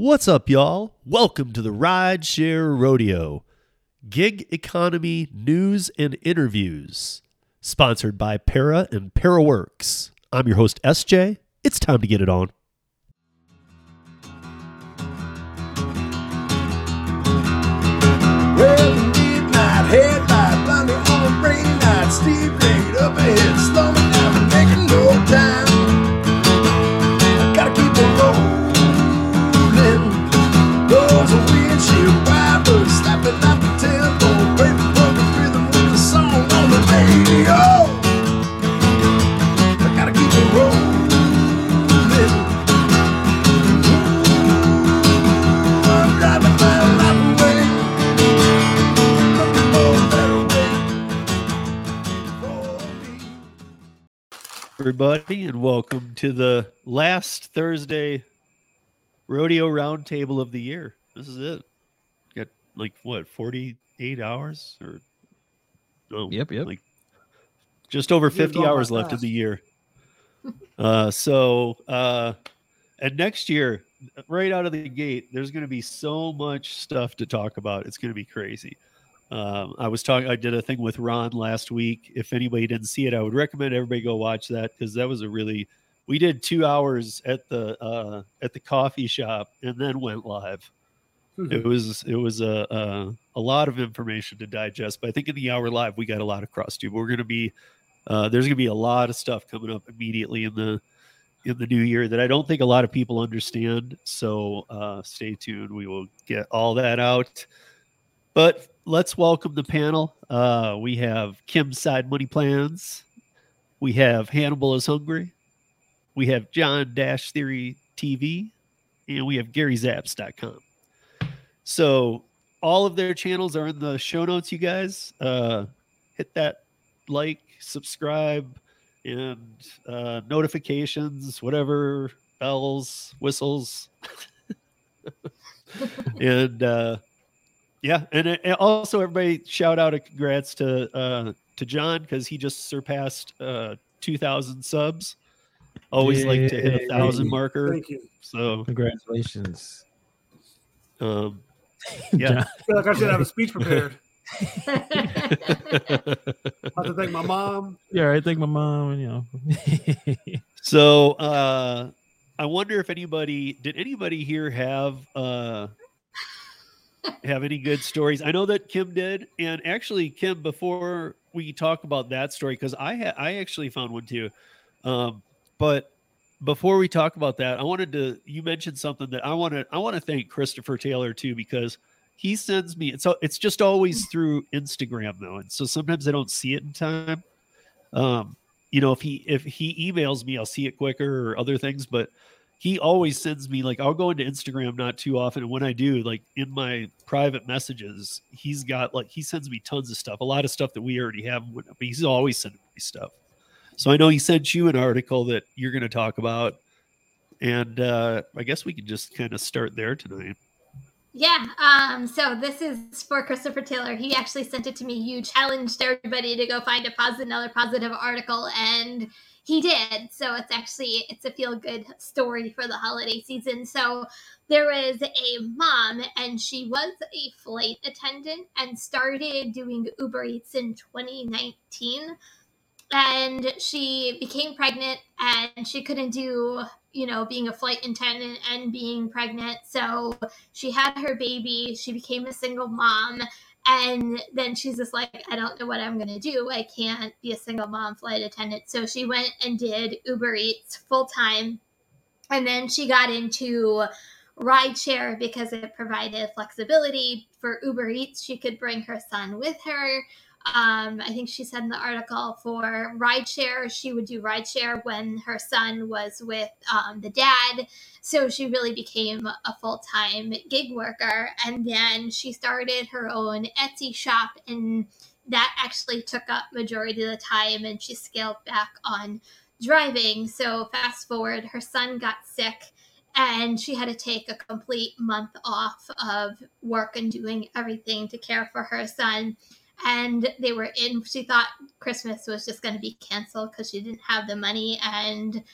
What's up, y'all? Welcome to the Rideshare Rodeo, gig economy news and interviews, sponsored by Para and ParaWorks. I'm your host, SJ. It's time to get it on. Well, on up ahead, everybody, and welcome to the last Thursday rodeo roundtable of the year. This is it. Got like what, 48 hours or no, Yep, yep. like just over 50 gone hours left in fast. the year. uh so uh and next year, right out of the gate, there's going to be so much stuff to talk about. It's going to be crazy. Um, I was talking. I did a thing with Ron last week. If anybody didn't see it, I would recommend everybody go watch that because that was a really. We did two hours at the uh, at the coffee shop and then went live. It was it was a, a a lot of information to digest. But I think in the hour live we got a lot of cross tube. We're going to be uh, there's going to be a lot of stuff coming up immediately in the in the new year that I don't think a lot of people understand. So uh, stay tuned. We will get all that out. But let's welcome the panel. Uh, we have Kim Side Money Plans. We have Hannibal is Hungry. We have John Dash Theory TV. And we have GaryZaps.com. So all of their channels are in the show notes, you guys. Uh, hit that like, subscribe, and uh, notifications, whatever, bells, whistles. and uh, yeah, and, and also everybody shout out a congrats to uh, to John because he just surpassed uh, two thousand subs. Always like to hit a thousand marker. Thank you. So Congratulations. um, yeah, I feel like I should have a speech prepared. I have to thank my mom. yeah, I think my mom, And, you know. So uh I wonder if anybody did anybody here have uh have any good stories? I know that Kim did, and actually Kim, before we talk about that story, because I had I actually found one too. Um, but before we talk about that, I wanted to you mentioned something that I want to I want to thank Christopher Taylor too because he sends me it's it's just always through Instagram though, and so sometimes I don't see it in time. Um, you know, if he if he emails me, I'll see it quicker or other things, but he always sends me like I'll go into Instagram not too often, and when I do, like in my private messages, he's got like he sends me tons of stuff, a lot of stuff that we already have, but he's always sending me stuff. So I know he sent you an article that you're going to talk about, and uh, I guess we can just kind of start there tonight. Yeah. Um, so this is for Christopher Taylor. He actually sent it to me. You challenged everybody to go find a positive, another positive article, and he did. So it's actually it's a feel good story for the holiday season. So there was a mom, and she was a flight attendant and started doing Uber Eats in 2019 and she became pregnant and she couldn't do you know being a flight attendant and being pregnant so she had her baby she became a single mom and then she's just like i don't know what i'm going to do. I can't be a single mom flight attendant. So she went and did uber eats full time and then she got into rideshare because it provided flexibility. For uber eats she could bring her son with her um, I think she said in the article for rideshare, she would do rideshare when her son was with um, the dad. So she really became a full time gig worker. And then she started her own Etsy shop, and that actually took up majority of the time. And she scaled back on driving. So fast forward, her son got sick. And she had to take a complete month off of work and doing everything to care for her son and they were in she thought christmas was just going to be canceled because she didn't have the money and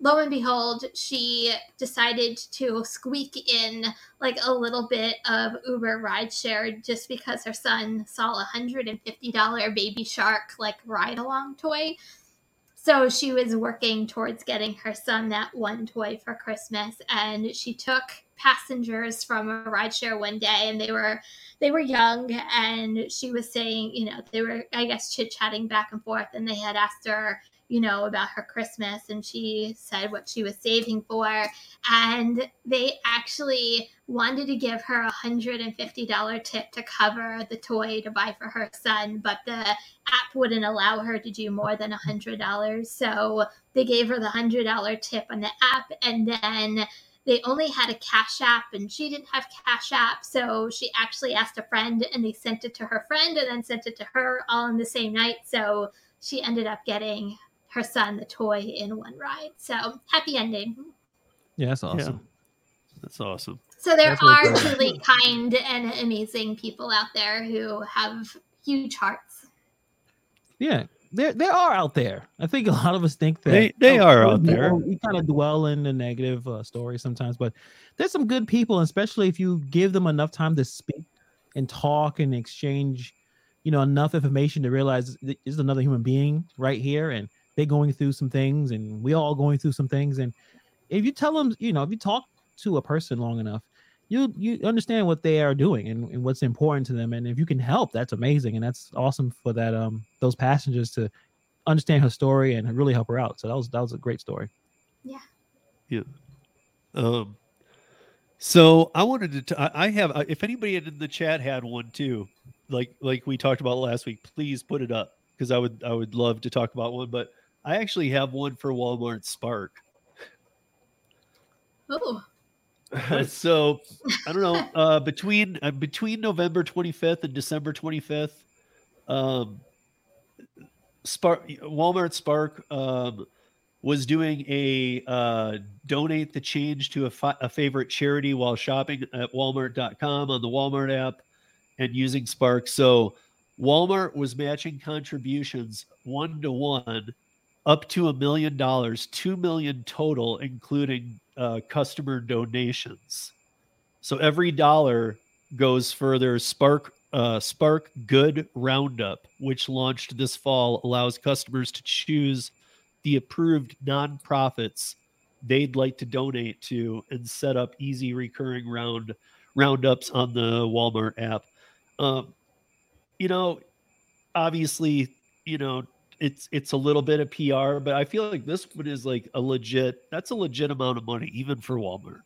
lo and behold, she decided to squeak in like a little bit of Uber rideshare just because her son saw a $150 baby shark like ride along toy. So she was working towards getting her son that one toy for Christmas, and she took passengers from a rideshare one day, and they were they were young, and she was saying, you know, they were I guess chit chatting back and forth, and they had asked her, you know, about her Christmas, and she said what she was saving for, and they actually wanted to give her a hundred and fifty dollar tip to cover the toy to buy for her son, but the app wouldn't allow her to do more than a hundred dollars. So they gave her the hundred dollar tip on the app, and then they only had a cash app and she didn't have cash app so she actually asked a friend and they sent it to her friend and then sent it to her all in the same night so she ended up getting her son the toy in one ride so happy ending Yeah, that's awesome. That's awesome. so there That's are it's truly kind and amazing people out there who have huge hearts Yeah. There, there are out there. I think a lot of us think that They- they oh, are we out there. We kind of dwell in the negative uh, stories sometimes, but there's some good people, especially if you give them enough time to speak and talk and exchange, you know, enough information to realize th- this is another human being right here, and they're going through some things, and we all going through some things. And if you tell them, you know, if you talk to a person long enough, you you understand what they are doing and, and what's important to them and if you can help that's amazing and that's awesome for that um those passengers to understand her story and really help her out so that was that was a great story yeah yeah Um, so I wanted to. T- I I have. uh, If anybody in the chat had one too, like like we talked about last week, please put it up because I would I would love to talk about one. But I actually have one for Walmart Spark. oh so I don't know. Uh, between uh, between November 25th and December 25th, um, Spark Walmart Spark um, was doing a uh, donate the change to a, fi- a favorite charity while shopping at Walmart.com on the Walmart app and using Spark. So Walmart was matching contributions one to one up to a million dollars, two million total, including uh, customer donations. So every dollar goes further. Spark uh, Spark Good Roundup, which launched this fall, allows customers to choose the approved nonprofits they'd like to donate to and set up easy recurring round roundups on the Walmart app. Um, you know, obviously, you know, it's it's a little bit of PR, but I feel like this one is like a legit. That's a legit amount of money, even for Walmart.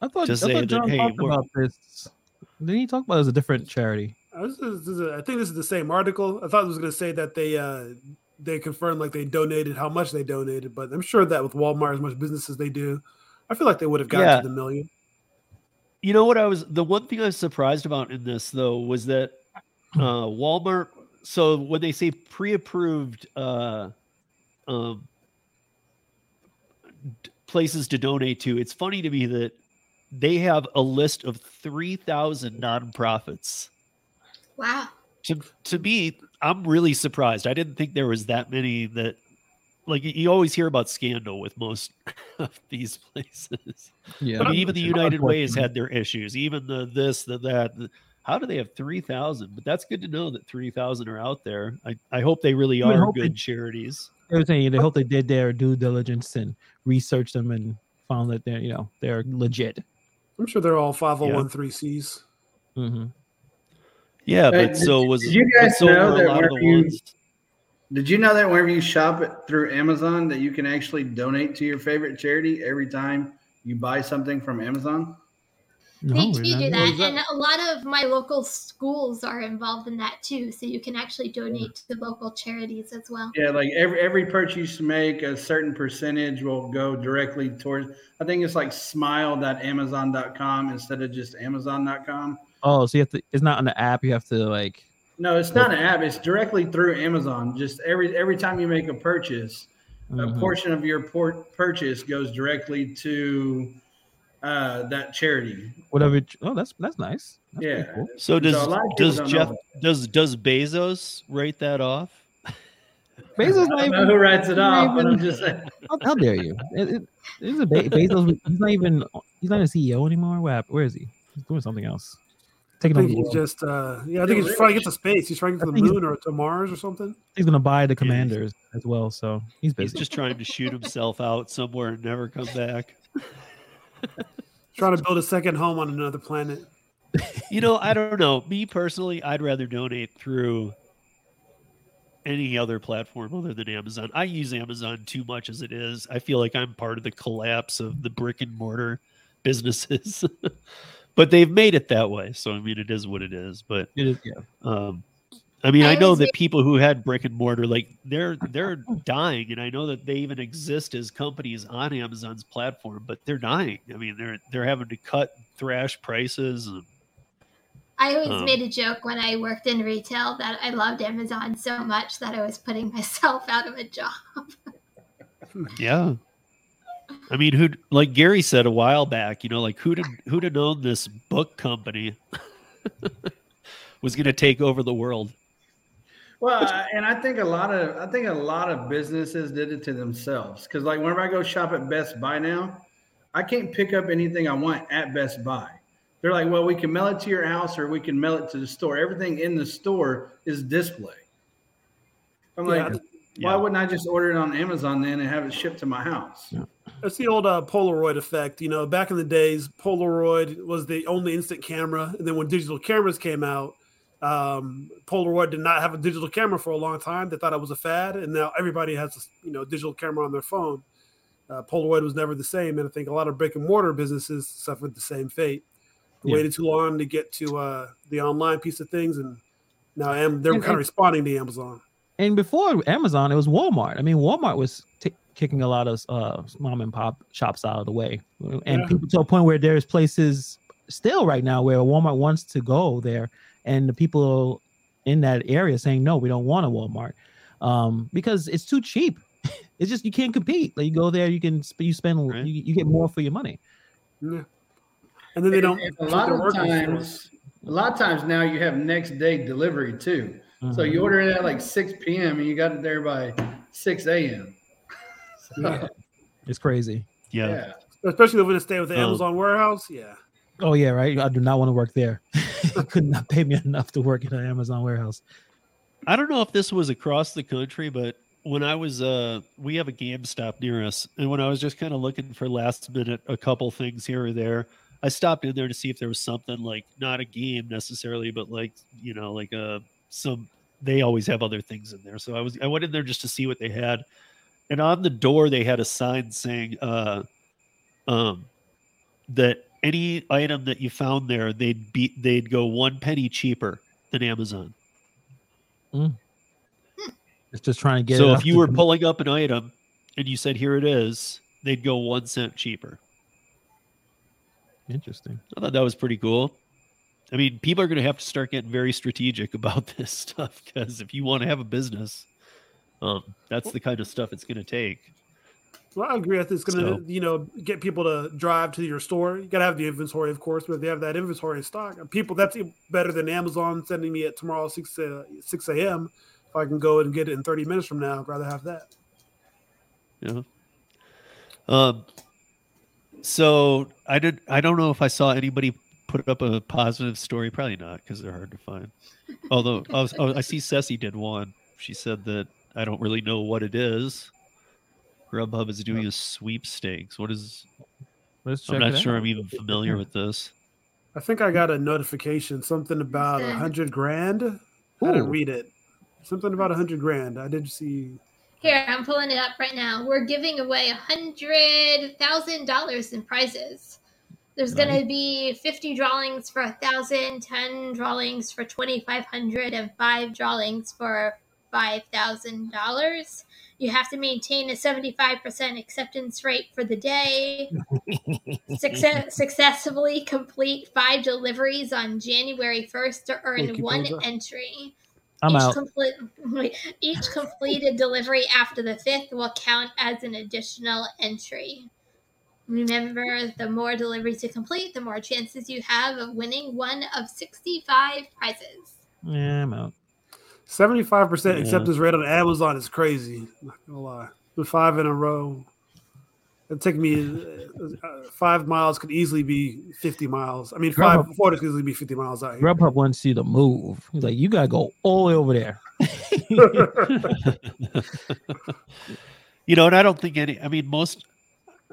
i thought, To I say thought that, john hey, talked we're- about this didn't he talk about it as a different charity I, This this is a- I think this is the same article. I thought it was going to say that they uh, they confirmed like they donated how much they donated, but I'm sure that with Walmart, as much business as they do, I feel like they would have gotten Yeah. to the million. You know what I was the one thing I was surprised about in this though was that uh Walmart so when they say pre-approved uh um d- places to donate to, it's funny to me that they have a list of 3,000 nonprofits. wow To to me, I'm really surprised. I didn't think there was that many that like you- you always hear about scandal with most of these places. yeah I mean, even the United Way has had their issues. Even the this, the that. the- how do they have three thousand? But that's good to know that three thousand are out there. I, I hope they really I are hope they- good charities. they were saying they hope they did their due diligence and researched them and found that they're you know they're legit I'm sure they're all 501c. hmm Yeah, Hey, but so was did you guys so know were that a lot of the whenever you- ones. Did you know that whenever you shop it through Amazon, that you can actually donate to your favorite charity every time you buy something from Amazon? No, they do do What that, is that? and a lot of my local schools are involved in that too. So you can actually donate to local charities as well. Yeah, like every every purchase you make, a certain percentage will go directly towards. I think it's like smile.amazon.com instead of just amazon.com. oh so you have to it's not on the app you have to like No, it's not an app. It's directly through Amazon. Just every every time you make a purchase, a mhm. portion of your port purchase goes directly to uh, that charity. whatever oh that's that's nice That's Yeah. cool. So does a lot of people does Jeff does does Bezos write that off? Bezos I not don't know even, who writes it not off, but I'm just saying. how, how dare you? It, it, it's a Be- Bezos. He's not even. He's not a CEO anymore. What happened? Where is he? He's doing something else. I Taking over think he's just, uh, yeah, I think he's trying to get to space. He's trying to get to the moon or to Mars or something. He's gonna buy the commanders as well. So he's busy. He's just trying to shoot himself out somewhere and never come back. Trying to build a second home on another planet. You know, I don't know. Me personally, I'd rather donate through any other platform other than Amazon. I use Amazon too much as it is. I feel like I'm part of the collapse of the brick and mortar businesses. but they've made it that way. So I mean it is what it is. But It is, yeah. um I mean, I I know that people who had brick and mortar, like they're they're dying, and I know that they even exist as companies on Amazon's platform, but they're dying. I mean, they're they're having to cut thrash prices, and I always Um, made a joke when I worked in retail that I loved Amazon so much that I was putting myself out of a job. yeah. I mean, who like Gary said a while back, you know, like who'd who'd have known this book company was going to take over the world? Well, and I think a lot of I think a lot of businesses did it to themselves because like whenever I go shop at Best Buy now, I can't pick up anything I want at Best Buy. They're like, well, we can mail it to your house or we can mail it to the store. Everything in the store is display. I'm like, why Yeah. wouldn't I just order it on Amazon then and have it shipped to my house? That's the old uh, Polaroid effect. You know, back in the days, Polaroid was the only instant camera, and then when digital cameras came out, um, Polaroid did not have a digital camera for a long time. They thought it was a fad, and now everybody has a you know digital camera on their phone. Uh, Polaroid was never the same, and I think a lot of brick and mortar businesses suffered the same fate. Yeah. Waited too long to get to uh, the online piece of things, and now Am- they're And- kind of responding to Amazon. And before Amazon, it was Walmart. I mean, Walmart was t- kicking a lot of uh, mom and pop shops out of the way, and Yeah. people to a point where there's places still right now where Walmart wants to go there, and the people in that area saying no, we don't want a Walmart um, because it's too cheap. it's just you can't compete. Like you go there, you can sp- you spend Right. you, you get more for your money. Yeah. And then they don't. And a lot of times, a lot of times now you have next day delivery too. So Mhm. you order it at like 6 p.m. and you got it there by 6 a.m. Yeah. it's crazy. Yeah. yeah. especially when they stay with the Oh. Amazon warehouse. Yeah. Oh yeah, right. I do not want to work there. Could not pay me enough to work in an Amazon warehouse. I don't know if this was across the country, but when I was uh we have a GameStop near us, and when I was just kind of looking for last minute a couple things here or there, I stopped in there to see if there was something like not a game necessarily, but like you know, like uh some they always have other things in there. So I was I went in there just to see what they had. And on the door they had a sign saying uh um that any item that you found there, they'd be they'd go one penny cheaper than Amazon. It's just trying to get. so if you were pulling up an item and you said here it is they'd go one cent cheaper interesting. i thought that was pretty cool i mean people are going to have to start getting very strategic about this stuff because if you want to have a business um, that's the kind of stuff it's going to take Well, I agree. I think it's going to, So- you know, get people to drive to your store. You got to have the inventory, of course, but if they have that inventory in stock, people that's better than Amazon sending me at tomorrow six uh, six a.m. If I can go and get it in thirty minutes from now, I'd rather have that. know um so i did i don't know if i saw anybody put up a positive story probably not because they're hard to find although I, was, I see Ceci did one she said that i don't really know what it is grubhub is doing a sweepstakes what is Let's check i'm not it sure out. i'm even familiar with this I think I got a notification, something about a hundred grand. I didn't read it. Something about a hundred grand. I did see. Here, I'm pulling it up right now. We're giving away a hundred thousand dollars in prizes. There's gonna be 50 drawings for a thousand, 10 drawings for 2,500, and five drawings for five thousand dollars. You have to maintain a 75% acceptance rate for the day. Success- successfully complete five deliveries on January 1st to earn Thank one entry. I'm each out. Complete, each completed delivery after the fifth will count as an additional entry. Remember, the more deliveries you complete, the more chances you have of winning one of 65 prizes. Yeah, I'm out. Seventy-five percent Yeah. acceptance rate on Amazon is crazy. Not gonna lie. The five in a row. It took me uh, five miles could easily be fifty miles. I mean, five Grubhub- four could easily be fifty miles out here. Grubhub wants you to move. He's like, you gotta go all the way over there. You know, and I don't think any. I mean, most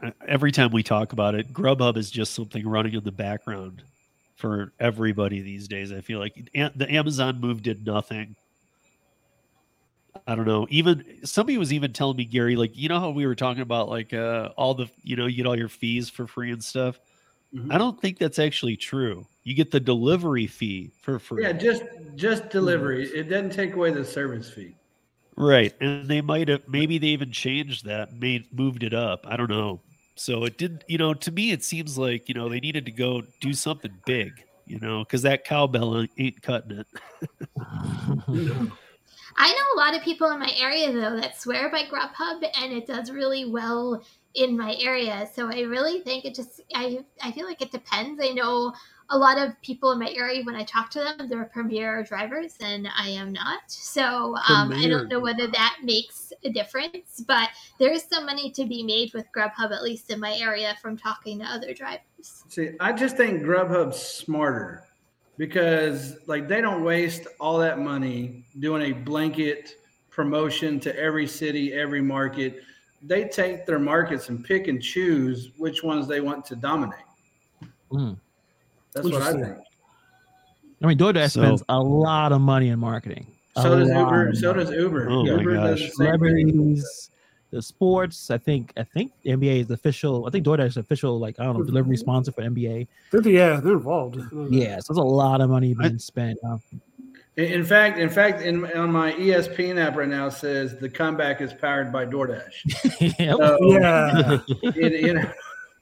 uh, every time we talk about it, Grubhub is just something running in the background for everybody these days. I feel like the Amazon move did nothing. I don't know. Even somebody was even telling me, Gary, like you know how we were talking about like uh, all the you know you get all your fees for free and stuff. Mhm. I don't think that's actually true. You get the delivery fee for free. Yeah, just just delivery. It doesn't take away the service fee. Right. And they might have maybe they even changed that, made moved it up. I don't know. So it didn't, you know, to me it seems like, you know, they needed to go do something big, you know, because that cowbell ain't cutting it. I know a lot of people in my area though that swear by Grubhub, and it does really well in my area. So I really think it just I I feel like it depends. I know a lot of people in my area when I talk to them, they're premier drivers, and I am not. So um, I don't know whether that makes a difference, but there is some money to be made with Grubhub, at least in my area, from talking to other drivers. See, I just think Grubhub's smarter because like they don't waste all that money doing a blanket promotion to every city, every market. They take their markets and pick and choose which ones they want to dominate. Mm. That's what I think. I mean, DoorDash So- spends a lot of money in marketing. So does Uber. So does Uber. Oh my Uber does gosh. the same thing. celebrities, the sports. I think I think NBA is the official. I think DoorDash is official. Like I don't know, delivery mm-hmm. sponsor for NBA. They're- yeah, they're involved. Yeah, so there's a lot of money being spent. In, in fact, in fact, in on my ESPN app right now says the comeback is powered by DoorDash. yep. So, Yeah. it- you know,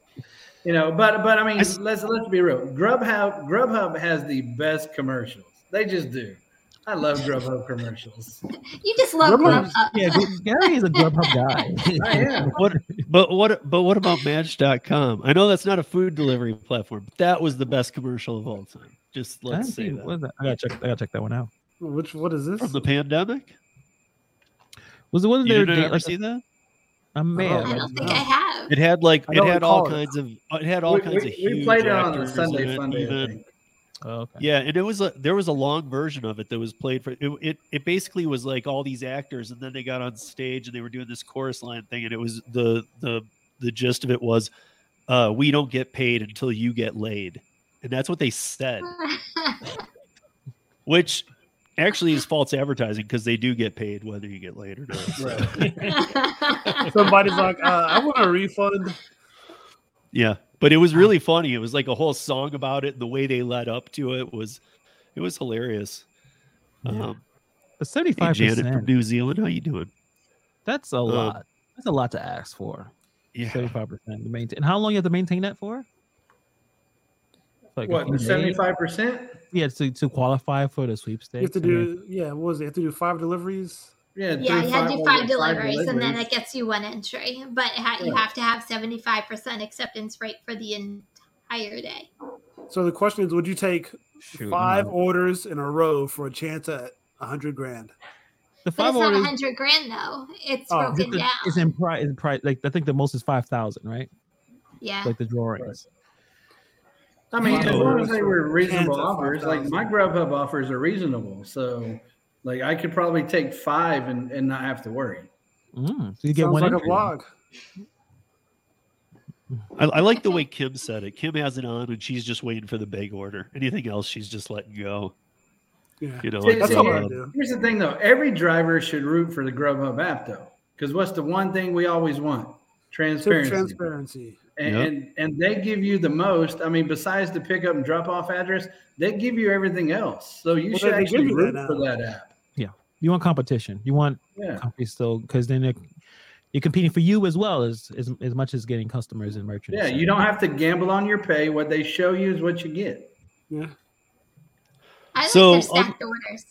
you know, but but I mean, I s- let's let's be real. Grubhub Grubhub has the best commercials. They just do. I love Grubhub commercials. You just love Grubhub- Grubhub. yeah, Gary is a Grubhub guy. I am. What but what but what about match.com? I know that's not a food delivery platform, but that was the best commercial of all time. Just let's say see- that. that? I gotta check. I gotta check that one out. Which what is this? From the pandemic? Was it wasn't You there didn't ever like see that? a man? I don't think I have. It had like it had all it. kinds of it had all We, kinds we- of we huge played it on a actors Sunday in it, Sunday. I even- think. Oh, okay. Yeah, and it was a there was a long version of it that was played for it, it. It basically was like all these actors, and then they got on stage and they were doing this chorus line thing, and it was the the the gist of it was, uh, "We don't get paid until you get laid," and that's what they said, which actually is false advertising because they do get paid whether you get laid or not. so- Somebody's like, uh, I want a refund. Yeah, but it was really funny. It was like a whole song about it, and the way they led up to it was, it was hilarious. Yeah. Um, But hey, seventy five Janet from. New Zealand, how you doing? That's a lot. That's a lot to ask for. Yeah, Seventy five percent to maintain. And how long you have to maintain that for? Like What seventy five percent? Yeah, to, to qualify for the sweepstakes. You sweepstakes. have to I mean, do yeah. What was it? You have to do five deliveries. Yeah, yeah, you had to do five- five deliveries, and then it gets you one entry. But it ha- you have to have seventy five percent acceptance rate for the entire day. So the question is, would you take shoot, five no. orders in a row for a chance at a hundred grand? The But five it's not a hundred grand though. It's Oh, broken It's, down. it's in price. In price, like I think the most is five thousand, right? yeah. Like the drawings. I mean, as long as they were reasonable offers, like 5,000. my Grubhub offers are reasonable. So, like, I could probably take five and, and not have to worry. Mm, so you get Sounds one like a vlog. I, I like the way Kim said it. Kim has it on, and she's just waiting for the big order. Anything else, she's just letting go. Yeah. You know, See, like That's see, all the, I do. Here's the thing, though. Every driver should root for the Grubhub app, though, because what's the one thing we always want? Transparency. Transparency. And, Yep. and and they give you the most. I mean, besides the pickup and drop off address, they give you everything else. So you Well, should they- they actually root that for that app. You want competition. You want Yeah. companies still because then they're, you're competing for you as well as, as as much as getting customers and merchants. Yeah, you don't have to gamble on your pay. What they show you is what you get. Yeah. I like So, their um, stacked orders.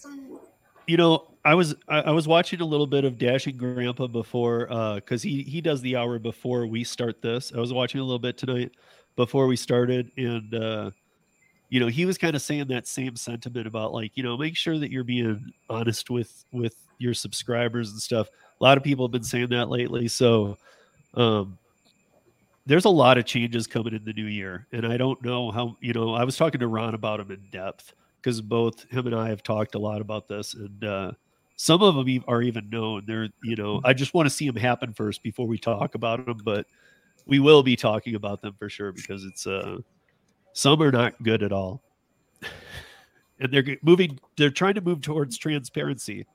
you know, I was I, I was watching a little bit of Dashing Grandpa before because he he does the hour before we start this. I was watching a little bit tonight before we started, and uh, you know, he was kind of saying that same sentiment about like, you know, make sure that you're being honest with with your subscribers and stuff. A lot of people have been saying that lately. So um there's a lot of changes coming in the new year. And I don't know how, you know, I was talking to Ron about them in depth because both him and I have talked a lot about this. And uh some of them are even known. They're, you know, I just want to see them happen first before we talk about them. But we will be talking about them for sure because it's uh some are not good at all and they're moving they're trying to move towards transparency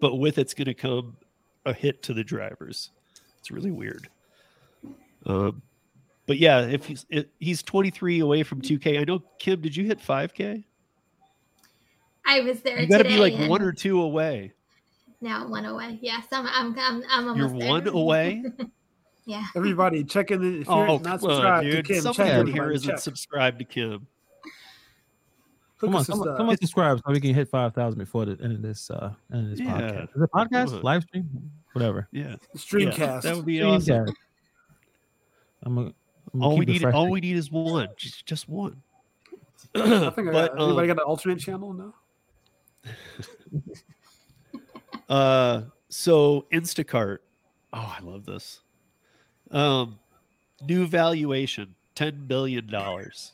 but with it's going to come a hit to the drivers it's really weird um but yeah if he's if he's 23 away from 2k i know kim did you hit 5k I was there you got to be like one or two away now one away. Yes, I'm. I'm. I'm, I'm almost you're there. one away Yeah. Everybody, check in. The, if you're oh not come on, subscribed to dude Kim, someone check in everybody, here isn't check. subscribed to kim Hook Come on, us come on, up. come on, subscribe so we can hit five thousand before the end of this uh end of this Yeah. podcast. Is it podcast, on. live stream, whatever? yeah Streamcast. Yeah, that would be Stream awesome. I'm gonna, I'm all we need fresh. all we need is one just, just one I think I but got, anybody um, got an alternate channel? No. Uh, so Instacart. Oh, I love this. Um, new valuation ten billion dollars.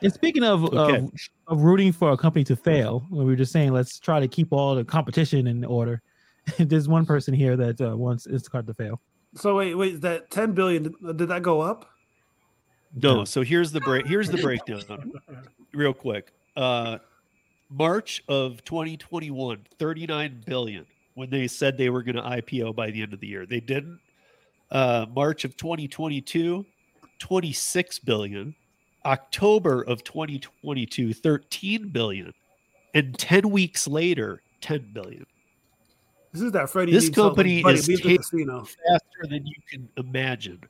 And speaking of, Okay. of of rooting for a company to fail, when we were just saying let's try to keep all the competition in order. There's one person here that uh, wants Instacart to fail. So wait, wait, that 10 billion did, did that go up? No, so here's the break. Here's the breakdown, real quick. Uh, March of 2021, 39 billion when they said they were going to IPO by the end of the year. They didn't. Uh, March of 2022, 26 billion. October of 2022, 13 billion. And 10 weeks later, 10 billion. This is that Freddie. This company is leave the taking- casino. faster than you can imagine.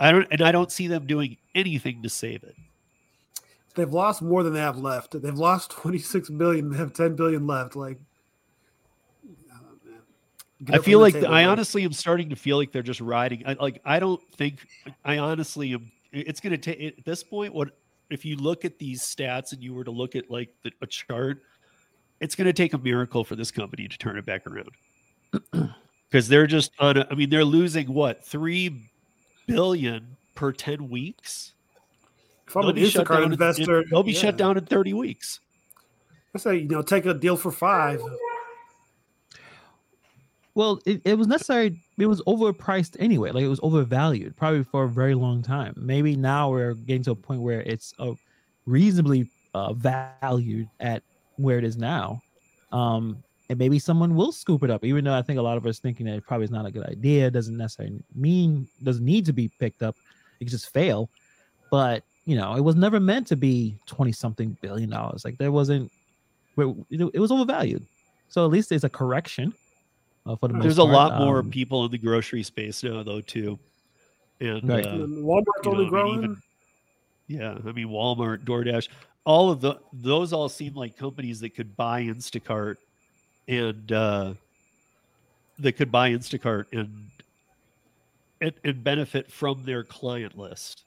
I don't, and I don't see them doing anything to save it. They've lost more than they have left. They've lost 26 billion. They have 10 billion left. Like, I feel from like table, I honestly am starting to feel like they're just riding. I, like I don't think I honestly am. It's going to take at this point. What if you look at these stats and you were to look at like the, a chart? It's going to take a miracle for this company to turn it back around because they're just on. A, I mean, they're losing what three billion per ten weeks. I'm They'll an Instacart down in- investor, they'll be yeah. shut down in thirty weeks. I say, you know, take a deal for five. Well, it, it was necessary. It was overpriced anyway. Like it was overvalued, probably for a very long time. Maybe now we're getting to a point where it's uh, reasonably uh, valued at where it is now. Um, and maybe someone will scoop it up, even though I think a lot of us thinking that it probably is not a good idea. Doesn't necessarily mean doesn't need to be picked up. It could just fail. But you know, it was never meant to be twenty something billion dollars. Like there wasn't. It was overvalued. So at least there's a correction. Uh, for the most There's a part. lot more Um, people in the grocery space now, though, too. And Right. uh, And Walmart's only know, I mean, even- Yeah, I mean Walmart, DoorDash, all of the those all seem like companies that could buy Instacart and uh that could buy Instacart and and, and benefit from their client list.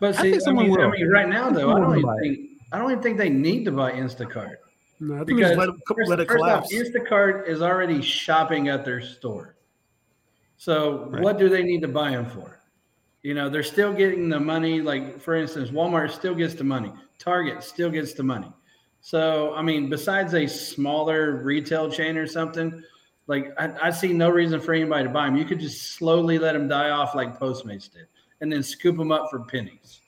But I see, think I, someone mean, I mean, right now though, I don't even think I don't even think they need to buy Instacart no, I think because let first, let it first off, collapse. Instacart is already shopping at their store. So Right. what do they need to buy them for? You know, they're still getting the money. Like for instance, Walmart still gets the money. Target still gets the money. So I mean, besides a smaller retail chain or something, like I, I see no reason for anybody to buy them. You could just slowly let them die off like Postmates did, and then scoop them up for pennies.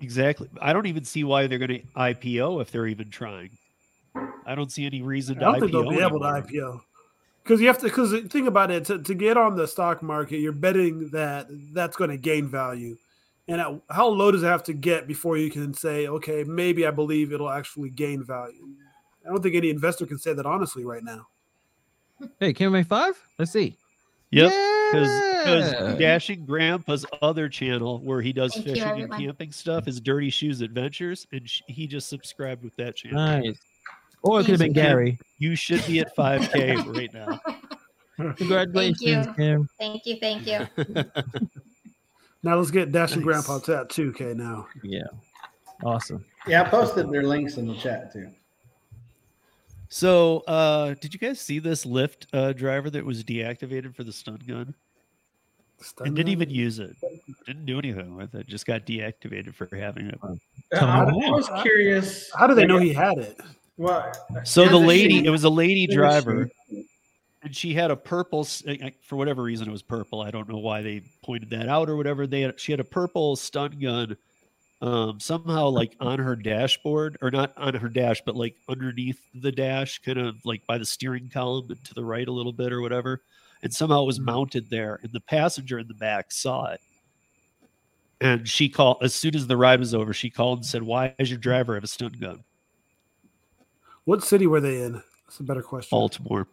Exactly. I don't even see why they're going to IPO if they're even trying. I don't see any reason I to don't IPO. think they'll be able to. IPO because you have to. Because think about it, to, to get on the stock market, you're betting that that's going to gain value. And at, how low does it have to get before you can say, okay, maybe I believe it'll actually gain value? I don't think any investor can say that honestly right now. Hey, can we make five? Let's see. Yep. Because Yeah. Dashing Grandpa's other channel where he does Thank you, fishing and camping stuff is Dirty Shoes Adventures, and sh- he just subscribed with that channel. Nice. Or it could have been Gary. You should be at 5K right now. Congratulations, thank you. Kim. Thank you. Thank you. Now let's get Dash Nice. Grandpa to that 2K now. Yeah. Awesome. Yeah, I posted their links in the chat too. So, uh, did you guys see this Lyft uh, driver that was deactivated for the stun gun Stun and didn't gun? even use it? Didn't do anything with it. Just got deactivated for having it. Tell I, me I more. was curious. How do they know he had it? Well, So the lady, it was a lady driver, and she had a purple. uh, uh, For whatever reason, it was purple. I don't know why they pointed that out or whatever. They had, she had a purple stun gun, um, somehow like on her dashboard, or not on her dash, but like underneath the dash, kind of like by the steering column and to the right a little bit or whatever. And somehow it was mounted there, and the passenger in the back saw it. And she called as soon as the ride was over. She called and said, "Why does your driver have a stun gun?" What city were they in? That's a better question. Baltimore.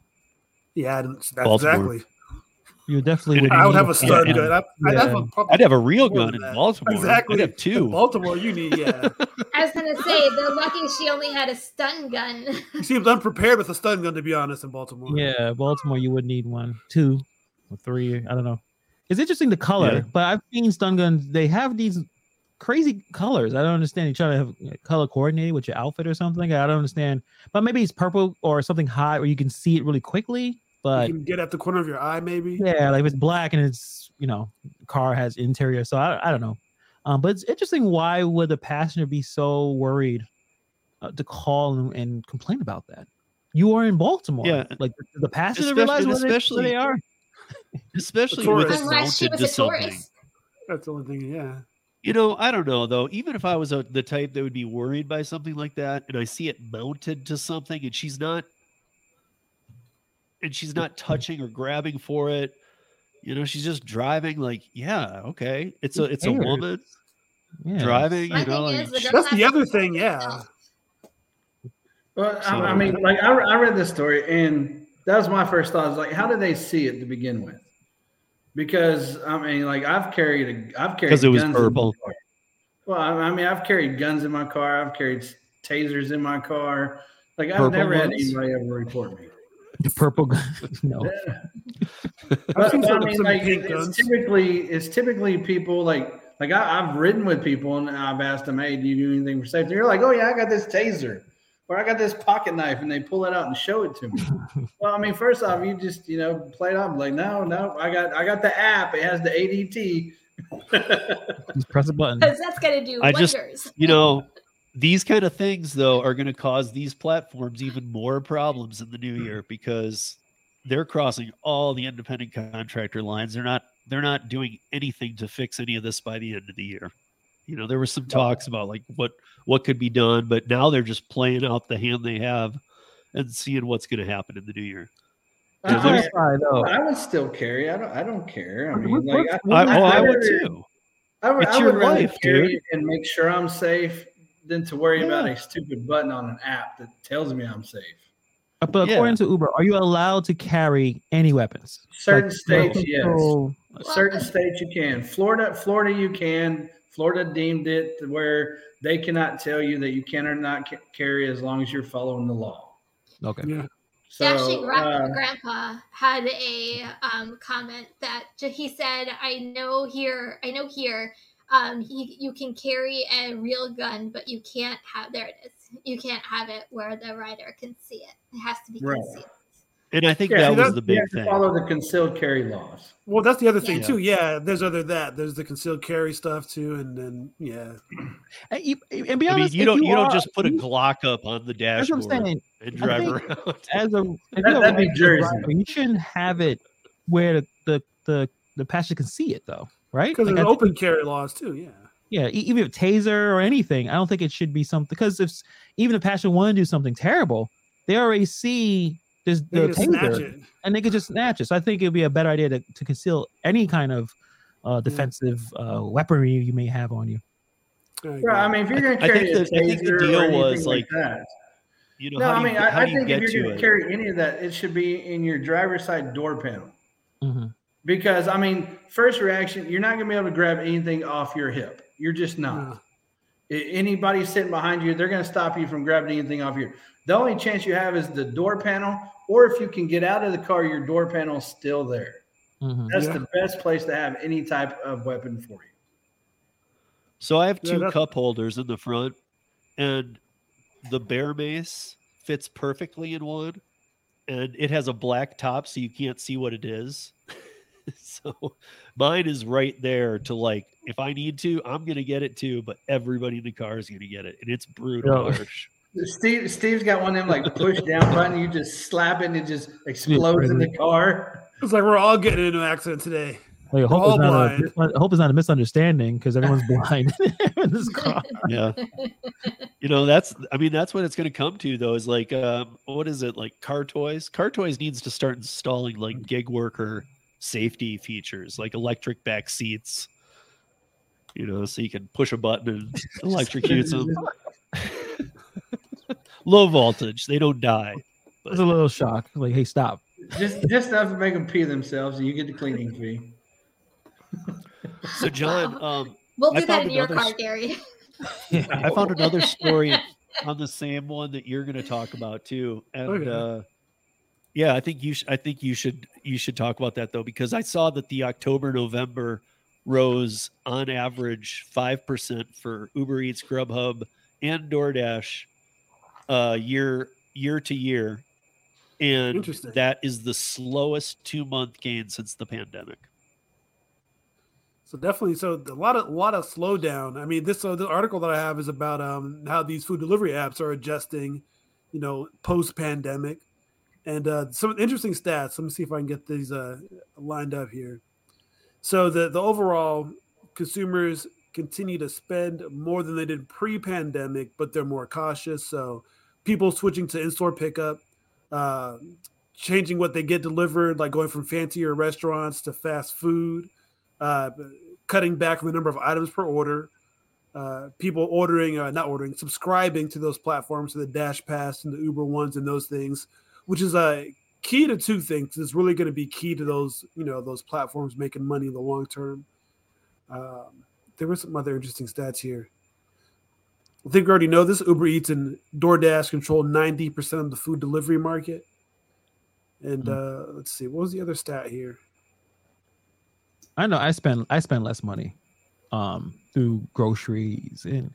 Yeah, that's Baltimore. exactly. You definitely would. I would have a stun yeah. gun. I, I'd, have a, Yeah. probably I'd have a real more gun in. Baltimore. Exactly. I'd have two. Baltimore, you need yeah. I was gonna say they're lucky she only had a stun gun. he seems unprepared with a stun gun, to be honest, in Baltimore. Yeah, Baltimore, you would need one, two, or three. I don't know. It's interesting the color, Yeah. but I've seen stun guns. They have these crazy colors. I don't understand. You try to have color coordinated with your outfit or something. I don't understand. But maybe it's purple or something hot where you can see it really quickly. But you can get at the corner of your eye, maybe. yeah, like if it's black and it's you know car has interior, so I, I don't know. Um, but it's interesting. Why would the passenger be so worried uh, to call and, and complain about that? You are in Baltimore. Yeah. like the passenger Especially- realize where, they, where especially- they are. especially with it Unless she mounted was a tourist. That's the only thing. Yeah. You know, I don't know though. Even if I was a, the type that would be worried by something like that, and I see it mounted to something, and she's not, and she's not touching or grabbing for it, you know, she's just driving. Like, yeah, okay, it's a it's a woman Yeah. driving. My You know, like, is, That's the other thing, yeah. herself. Well, I, I mean, like I, I read this story, and that was my first thought. Is like, how did they see it to begin with? Because I mean, like I've carried a, I've carried 'Cause it was guns in my purple. car. Well, I, I mean, I've carried guns in my car. I've carried tasers in my car. Like I've Purple never had anybody ever report me. the purple gun. no. But, but I mean, like it- it's guns. typically it's typically people like like I, I've ridden with people and I've asked them, "Hey, do you do anything for safety?" You're like, "Oh yeah, I got this taser." Or I got this pocket knife, and they pull it out and show it to me. well, I mean, first off, you just you know play it off like, no, no, I got I got the app. It has the ADT. Just press a button. Because that's gonna do I just- you know, these kind of things though are going to cause these platforms even more problems in the new year because they're crossing all the independent contractor lines. They're not they're not doing anything to fix any of this by the end of the year. You know, there were some talks about like what what could be done, but now they're just playing out the hand they have and seeing what's going to happen in the new year. The Yeah, flip there's- side, I would still carry. I don't. I don't care. I What- mean, like I, what- I, oh, I would too. I would, It's I your would rather life, dude. it and make sure I'm safe than to worry about a stupid button on an app that tells me I'm safe. Uh, but Yeah. according to Uber, are you allowed to carry any weapons? Certain Like, states, no yes. control- Certain states you can. Florida, Florida, you can. Florida deemed it where they cannot tell you that you can or not ca- carry as long as you're following the law. Okay. Yeah. So, Actually, Gra- uh, Grandpa had a um, comment that he said, "I know here, I know here, um, he, you can carry a real gun, but you can't have. There it is. You can't have it where the rider can see it. It has to be Right. concealed." And I think yeah, that was the big thing. Follow the concealed carry laws. Well, that's the other thing Yeah. too. Yeah, there's other that. There's the concealed carry stuff too, and then yeah, And, you, and be I mean, honest, you don't you, don't just put a Glock up on the That's what I'm dashboard and drive think- around. As a That- you're a that'd be licensed Jersey. driver, you shouldn't have it where the the the, the passenger can see it though, right? because Like, there's I think- open carry laws too. Yeah, Yeah, even if taser or anything, I don't think it should be something because if even if passenger want to do something terrible, they already see this they the taser and they could just snatch it. So I think it'd be a better idea to, to conceal any kind of uh, defensive uh, weaponry you may have on you. I agree. I mean, if you're going to I carry think a the- I think the taser deal or anything was, like like, that. You know, No, how I mean, you, I, how I do you think if you're to going to it? carry any of that, it should be in your driver's side door panel. hmm Because I mean, first reaction, you're not going to be able to grab anything off your hip. You're just not. No. I- Anybody sitting behind you, they're going to stop you from grabbing anything off here. The only chance you have is the door panel, or if you can get out of the car, your door panel's still there. hmm That's Yeah. the best place to have any type of weapon for you. So I have two that's- cup holders in the front, and the bear mace fits perfectly in one, and it has a black top, so you can't see what it is. so mine is right there to like if I need to, I'm gonna get it too, but everybody in the car is gonna get it, and it's brutal Yeah. harsh. Steve Steve's got one of them like push down button. You just slap it and it just explodes in the car. It's like we're all getting into an accident today. Like, I hope, all it's not a, blind. I hope it's not a misunderstanding because everyone's blind in this car. Yeah. you know, that's I mean, that's what it's gonna come to though, is like um what is it, like car toys? Car toys needs to start installing like gig worker safety features, like electric back seats. You know, so you can push a button and electrocute them. Low voltage, they don't die. It's a little shock. Like, hey, stop. Just just enough to make them pee themselves, and you get the cleaning fee. So John, um We'll I do that in your car, s- Gary. I found another story on the same one that you're going to talk about too, and Okay. uh, yeah, I think you sh- I think you should you should talk about that though because I saw that the October November rose on average five percent for Uber Eats, Grubhub, and DoorDash uh, year year to year, and that is the slowest two month gain since the pandemic. So definitely, so a lot of a lot of slowdown. I mean, this so the article that I have is about um how these food delivery apps are adjusting, you know, post pandemic, and uh, some interesting stats. Let me see if I can get these uh, lined up here. So the the overall consumers continue to spend more than they did pre pandemic, but they're more cautious. So people switching to in store pickup. Uh, changing what they get delivered, like going from fancier restaurants to fast food, uh, cutting back on the number of items per order, uh, people ordering, uh, not ordering, subscribing to those platforms, to the Dash Pass and the Uber ones and those things, which is a key to two things. It's really going to be key to those, you know, those platforms making money in the long term. Um, there were some other interesting stats here. I think we already know this. Uber Eats and DoorDash control 90% of the food delivery market. And uh, let's see, what was the other stat here? I know I spend I spend less money um through groceries and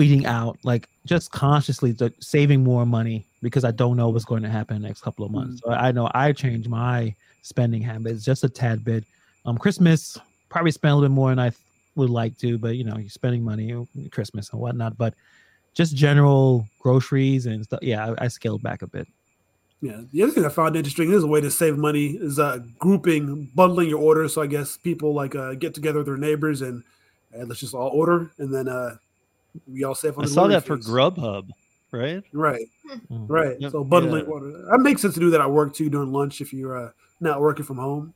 eating out, like just consciously saving more money because I don't know what's going to happen in the next couple of months. So I know I changed my spending habits just a tad bit. Um, Christmas probably spend a little bit more than I th- would like to, but you know, you're spending money, Christmas and whatnot. But just general groceries and stuff. Yeah, I, I scaled back a bit. Yeah. The other thing I found interesting is a way to save money is uh, grouping, bundling your orders. So I guess people like uh, get together with their neighbors and uh, let's just all order, and then uh, we all save on. I saw delivery that for fees. Grubhub, right? Right. Mm. Right. Yep. So bundling Yeah. order. That makes sense to do that at work too during lunch if you're uh, not working from home.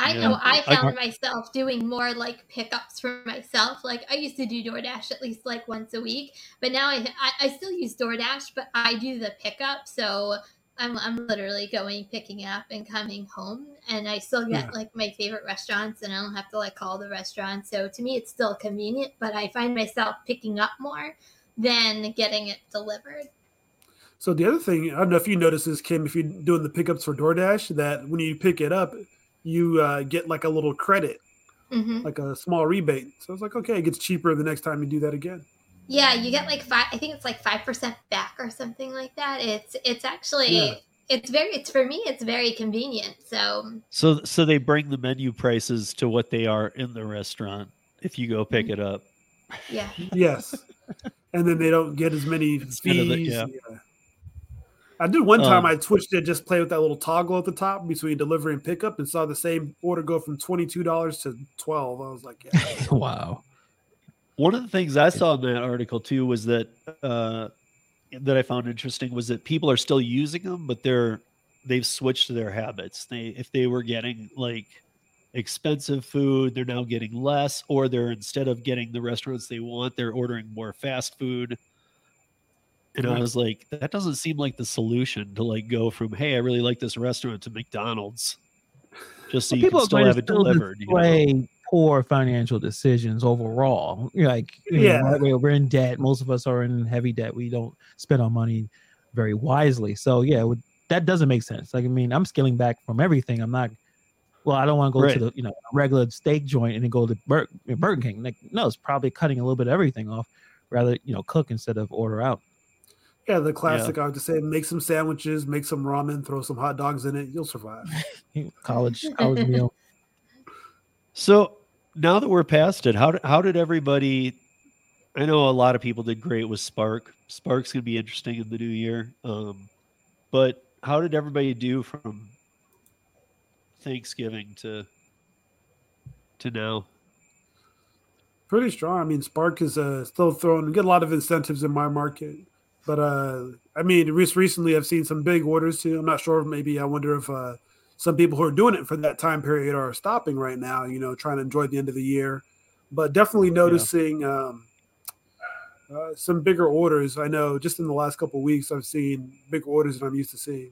I Yeah. know I I- found myself doing more like pickups for myself. Like I used to do DoorDash at least like once a week, but now I I, I still use DoorDash, but I do the pickup. So I'm I'm literally going picking up and coming home, and I still get Yeah. like my favorite restaurants, and I don't have to like call the restaurant. So to me, it's still convenient, but I find myself picking up more than getting it delivered. So the other thing, I don't know if you notice this, Kim, if you're doing the pickups for DoorDash, that when you pick it up, you uh, get like a little credit, hmm like a small rebate. So it's like, okay, it gets cheaper the next time you do that again. Yeah, you get like five. I think it's like five percent back or something like that. It's it's actually Yeah. it's very it's for me it's very convenient. So So so they bring the menu prices to what they are in the restaurant if you go Mm-hmm. pick it up. yeah, Yes. and then they don't get as many fees. Instead of the- yeah. I did one time. Um, I switched it, just play with that little toggle at the top between delivery and pickup, and saw the same order go from twenty two dollars to twelve. I was like, yeah. wow. One of the things I saw in that article too was that uh, that I found interesting was that people are still using them, but they're they've switched their habits. They if they were getting like expensive food, they're now getting less, or they're instead of getting the restaurants they want, they're ordering more fast food. And I was like, that doesn't seem like the solution to like go from hey, I really like this restaurant to McDonald's, just so Well, you people can still have it delivered. you know? Poor financial decisions overall. Like, know, Yeah. right, we're- in debt. Most of us are in heavy debt. We don't spend our money very wisely. So yeah, would- that doesn't make sense. Like, I mean, I'm scaling back from everything. I'm not. Well, I don't want to go Right. to the you know regular steak joint and then go to Bur- Burger King. Like, no, it's probably cutting a little bit of everything off. rather you know cook instead of order out. Yeah, the classic. I would just say, make some sandwiches, make some ramen, throw some hot dogs in it. You'll survive. college college meal. So now that we're past it, how did, how did everybody? I know a lot of people did great with Spark. Spark's gonna be interesting in the new year. Um, but how did everybody do from Thanksgiving to to now? Pretty strong. I mean, Spark is uh, still throwing get a lot of incentives in my market, but uh, I mean, recently I've seen some big orders too. I'm not sure. Maybe I wonder if uh, some people who are doing it for that time period are stopping right now. You know, trying to enjoy the end of the year, but definitely noticing. Um, uh, some bigger orders. I know just in the last couple of weeks, I've seen big orders that I'm used to seeing.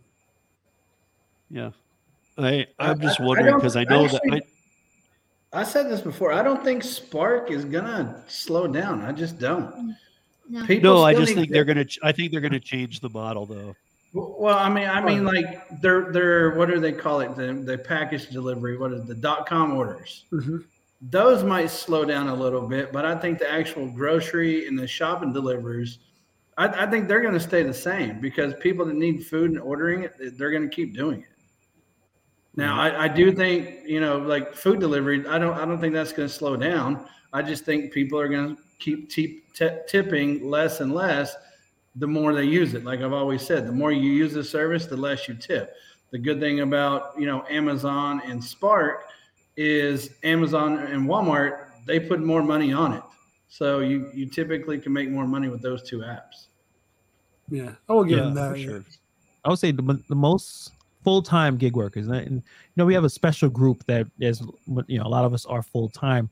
Yeah, I I'm just I- I wondering don't- because I know actually- that I, I said this before. I don't think Spark is gonna slow down. I just don't. No. People no, I just think they're gonna. I think they're gonna change the model though. Well, I mean, I mean, like they're they're what do they call it? The the package delivery. What is the dot com orders? Mhm. Those might slow down a little bit, but I think the actual grocery and the shopping delivers, I, I think they're going to stay the same because people that need food and ordering it, they're going to keep doing it. Now, I, I do think you know, like food delivery. I don't I don't think that's going to slow down. I just think people are going to keep tip, t- tipping less and less the more they use it. Like I've always said, the more you use the service, the less you tip. The good thing about you know Amazon and Spark is Amazon and Walmart they put more money on it, so you you typically can make more money with those two apps. Yeah, I will give Yeah, them that. for sure. I would say the, the most full time gig workers, and, and you know we have a special group that is you know a lot of us are full time,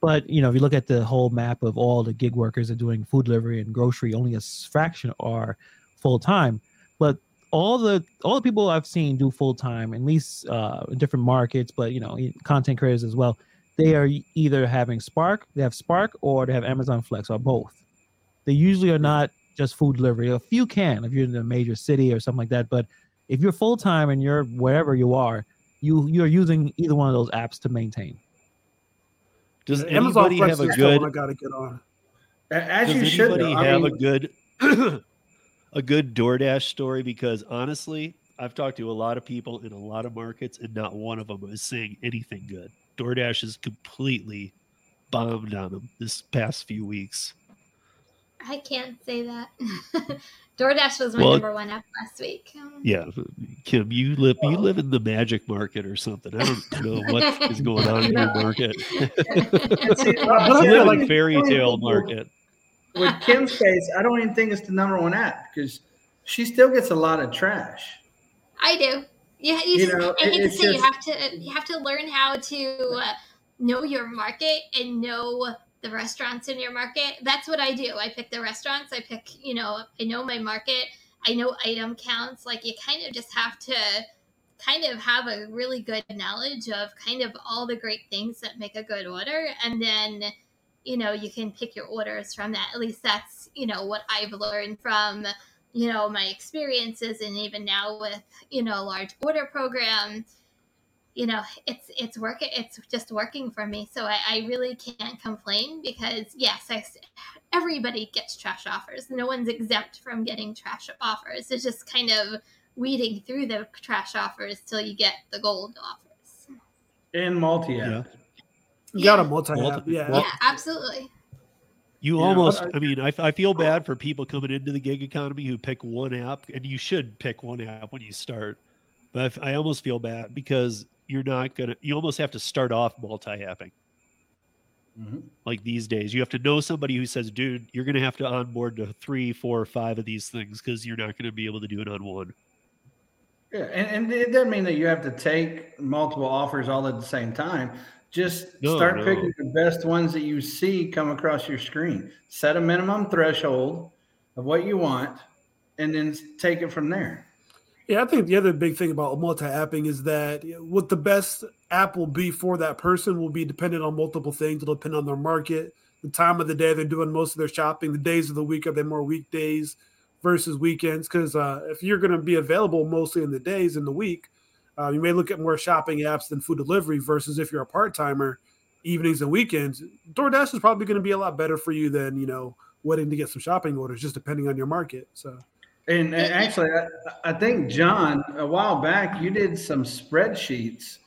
but you know if you look at the whole map of all the gig workers that are doing food delivery and grocery, only a fraction are full time. But all the all the people I've seen do full time, at least uh, in different markets, but you know content creators as well. They are either having Spark, they have Spark, or they have Amazon Flex, or both. They usually are not just food delivery. A few can if you're in a major city or something like that, but if you're full time and you're wherever you are, you you're using either one of those apps to maintain. Does Amazon anybody Flex have a good? one I got to get on. As Does you should. anybody though. I have mean, a good a good DoorDash story? Because honestly, I've talked to a lot of people in a lot of markets, and not one of them is saying anything good. DoorDash is completely bombed on them this past few weeks. I can't say that. DoorDash was my Well- number one app last week. Um, Yeah, Kim, you live you live in the magic market or something. I don't know what is going on in your market. See, you live like in fairy tale market. with Kim's case, I don't even think it's the number one app because she still gets a lot of trash. I do. Yeah, you, You just, know, I hate to it's say you have to you have to learn how to uh, know your market and know the restaurants in your market. That's what I do. I pick the restaurants. I pick, you know, I know my market. I know item counts. Like you kind of just have to kind of have a really good knowledge of kind of all the great things that make a good order and then you know you can pick your orders from that at least that's you know what i've learned from you know my experiences and even now with you know a large order program you know it's it's working it's just working for me so i, I really can't complain because yes I, s- everybody gets trash offers no one's exempt from getting trash offers it's just kind of weeding through the trash offers till you get the gold offers And multi Yeah. app. You got a Yeah. multi Yeah. Yeah absolutely You Yeah, almost, I- I mean, I, I feel bad for people coming into the gig economy who pick one app, and you should pick one app when you start. But I f- I almost feel bad because you're not going to, you almost have to start off multi apping. Mhm. Like these days, you have to know somebody who says, dude, you're going to have to onboard to three, four, or five of these things because you're not going to be able to do it on one. Yeah, and, and it doesn't mean that you have to take multiple offers all at the same time. Just No, start no. picking the best ones that you see come across your screen. Set a minimum threshold of what you want, and then take it from there. Yeah, I think the other big thing about multi-apping is that what the best app will be for that person will be dependent on multiple things. It'll depend on their market, the time of the day they're doing most of their shopping, the days of the week are they more weekdays versus weekends? Because uh, if you're going to be available mostly in the days in the week, uh, you may look at more shopping apps than food delivery. Versus if you're a part timer, evenings and weekends, DoorDash is probably going to be a lot better for you than you know waiting to get some shopping orders, just depending on your market. So And, and actually, I, I think John, a while back, you did some spreadsheets.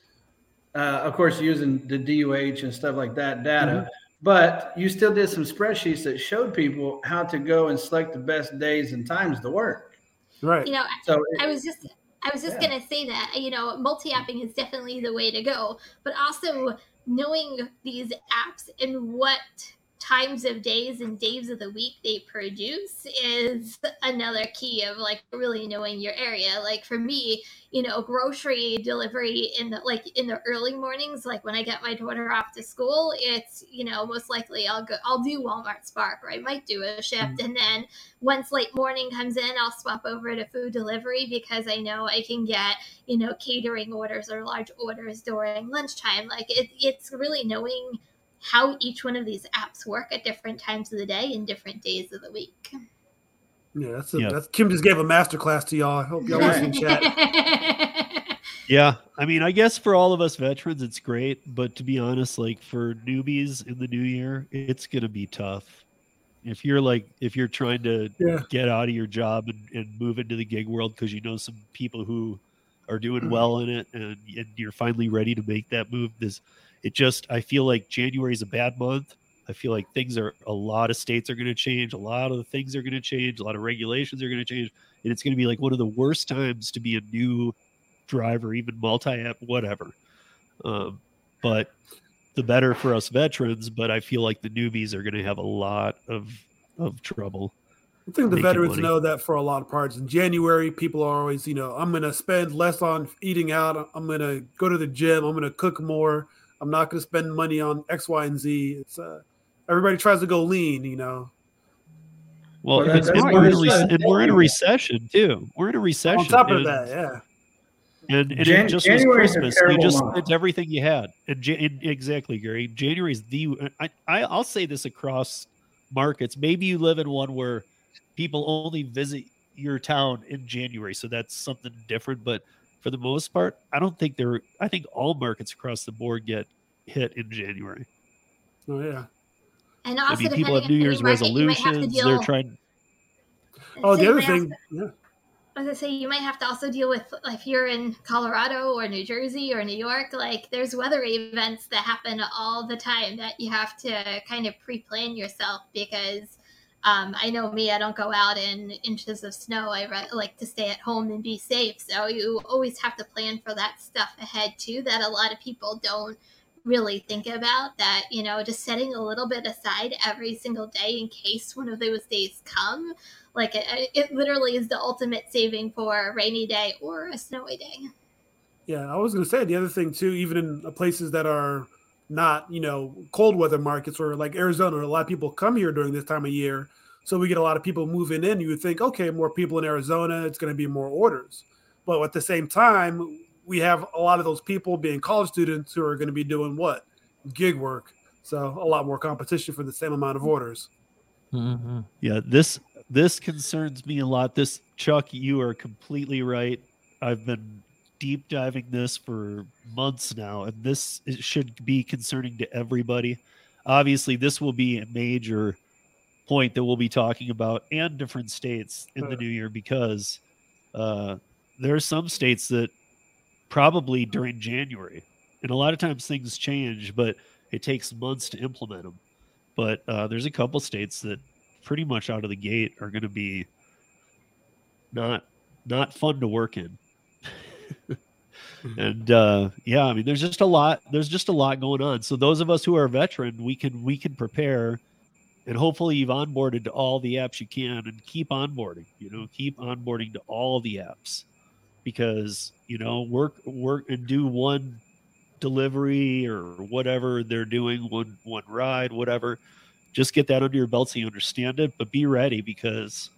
Uh, of course, using the DUH and stuff like that data, Mhm. but you still did some spreadsheets that showed people how to go and select the best days and times to work. right, You know, So I was just I was just Yeah. gonna say that you know multi-apping is definitely the way to go, but also knowing these apps and what times of days and days of the week they produce is another key of like really knowing your area. Like for me you know grocery delivery in the like in the early mornings like when i get my daughter off to school it's you know most likely i'll go i'll do walmart spark or i might do a shift. Mm. And then once late morning comes in i'll swap over to food delivery because i know i can get you know catering orders or large orders during lunchtime. Like it, it's really knowing how each one of these apps work at different times of the day and different days of the week yeah, that's, a, Yeah. that's Kim just gave a master class to y'all. I hope y'all listen in chat. Yeah, I mean, I guess for all of us veterans, it's great, but to be honest, like for newbies in the new year, it's gonna be tough. If you're like, if you're trying to Yeah. get out of your job and, and move into the gig world because you know some people who are doing mm-hmm. well in it, and, and you're finally ready to make that move, this it just I feel like January is a bad month. I feel like things are a lot of states are going to change, a lot of the things are going to change, a lot of regulations are going to change, and it's going to be like one of the worst times to be a new driver, even multi-app, whatever. Um, but the better for us veterans. But I feel like the newbies are going to have a lot of of trouble. I think the veterans money. know that for a lot of parts. In January, people are always, you know, I'm going to spend less on eating out. I'm going to go to the gym. I'm going to cook more. I'm not going to spend money on X, Y, and Z. It's uh, everybody tries to go lean, you know. Well, Well, and, and we're in a That's rec- good. and we're in a recession too. We're in a recession. On top of and- that, yeah. And, and Jan- it just January was is a Christmas. You just spent everything you had. And, Ja- and exactly, Gary. January is the. I, I I'll say this across markets. Maybe you live in one where people only visit your town in January, so that's something different. But for the most part, I don't think there. I think all markets across the board get hit in January. Oh, yeah. and I also mean, people have New Year's market, you might have to resolutions. deal- They're trying. Oh, so the other thing, to- yeah. I was gonna say you might have to also deal with if you're in Colorado or New Jersey or New York, like there's weather events that happen all the time that you have to kind of pre-plan yourself because um, I know me, I don't go out in inches of snow. I re- like to stay at home and be safe. So you always have to plan for that stuff ahead too. That a lot of people don't really think about. That you know, just setting a little bit aside every single day in case one of those days come like it, it literally is the ultimate saving for a rainy day or a snowy day. Yeah, I was going to say the other thing too, even in places that are not, you know, cold weather markets or like Arizona, a lot of people come here during this time of year. So we get a lot of people moving in. You would think, okay, more people in Arizona, it's going to be more orders. But at the same time, we have a lot of those people being college students who are going to be doing what? Gig work. So a lot more competition for the same amount of orders. Mhm. Yeah, this this concerns me a lot. This Chuck, you are completely right. I've been deep diving this for months now, and this should be concerning to everybody. Obviously, this will be a major point that we'll be talking about and different states in the new year because uh, there are some states that probably during January, and a lot of times things change, but it takes months to implement them. But uh, there's a couple states that pretty much out of the gate are going to be not not fun to work in. and uh, yeah, I mean, there's just a lot. There's just a lot going on. So those of us who are veteran, we can we can prepare, and hopefully you've onboarded to all the apps you can, and keep onboarding. You know, keep onboarding to all the apps because you know work work and do one delivery or whatever they're doing one one ride whatever just get that under your belt so you understand it but be ready because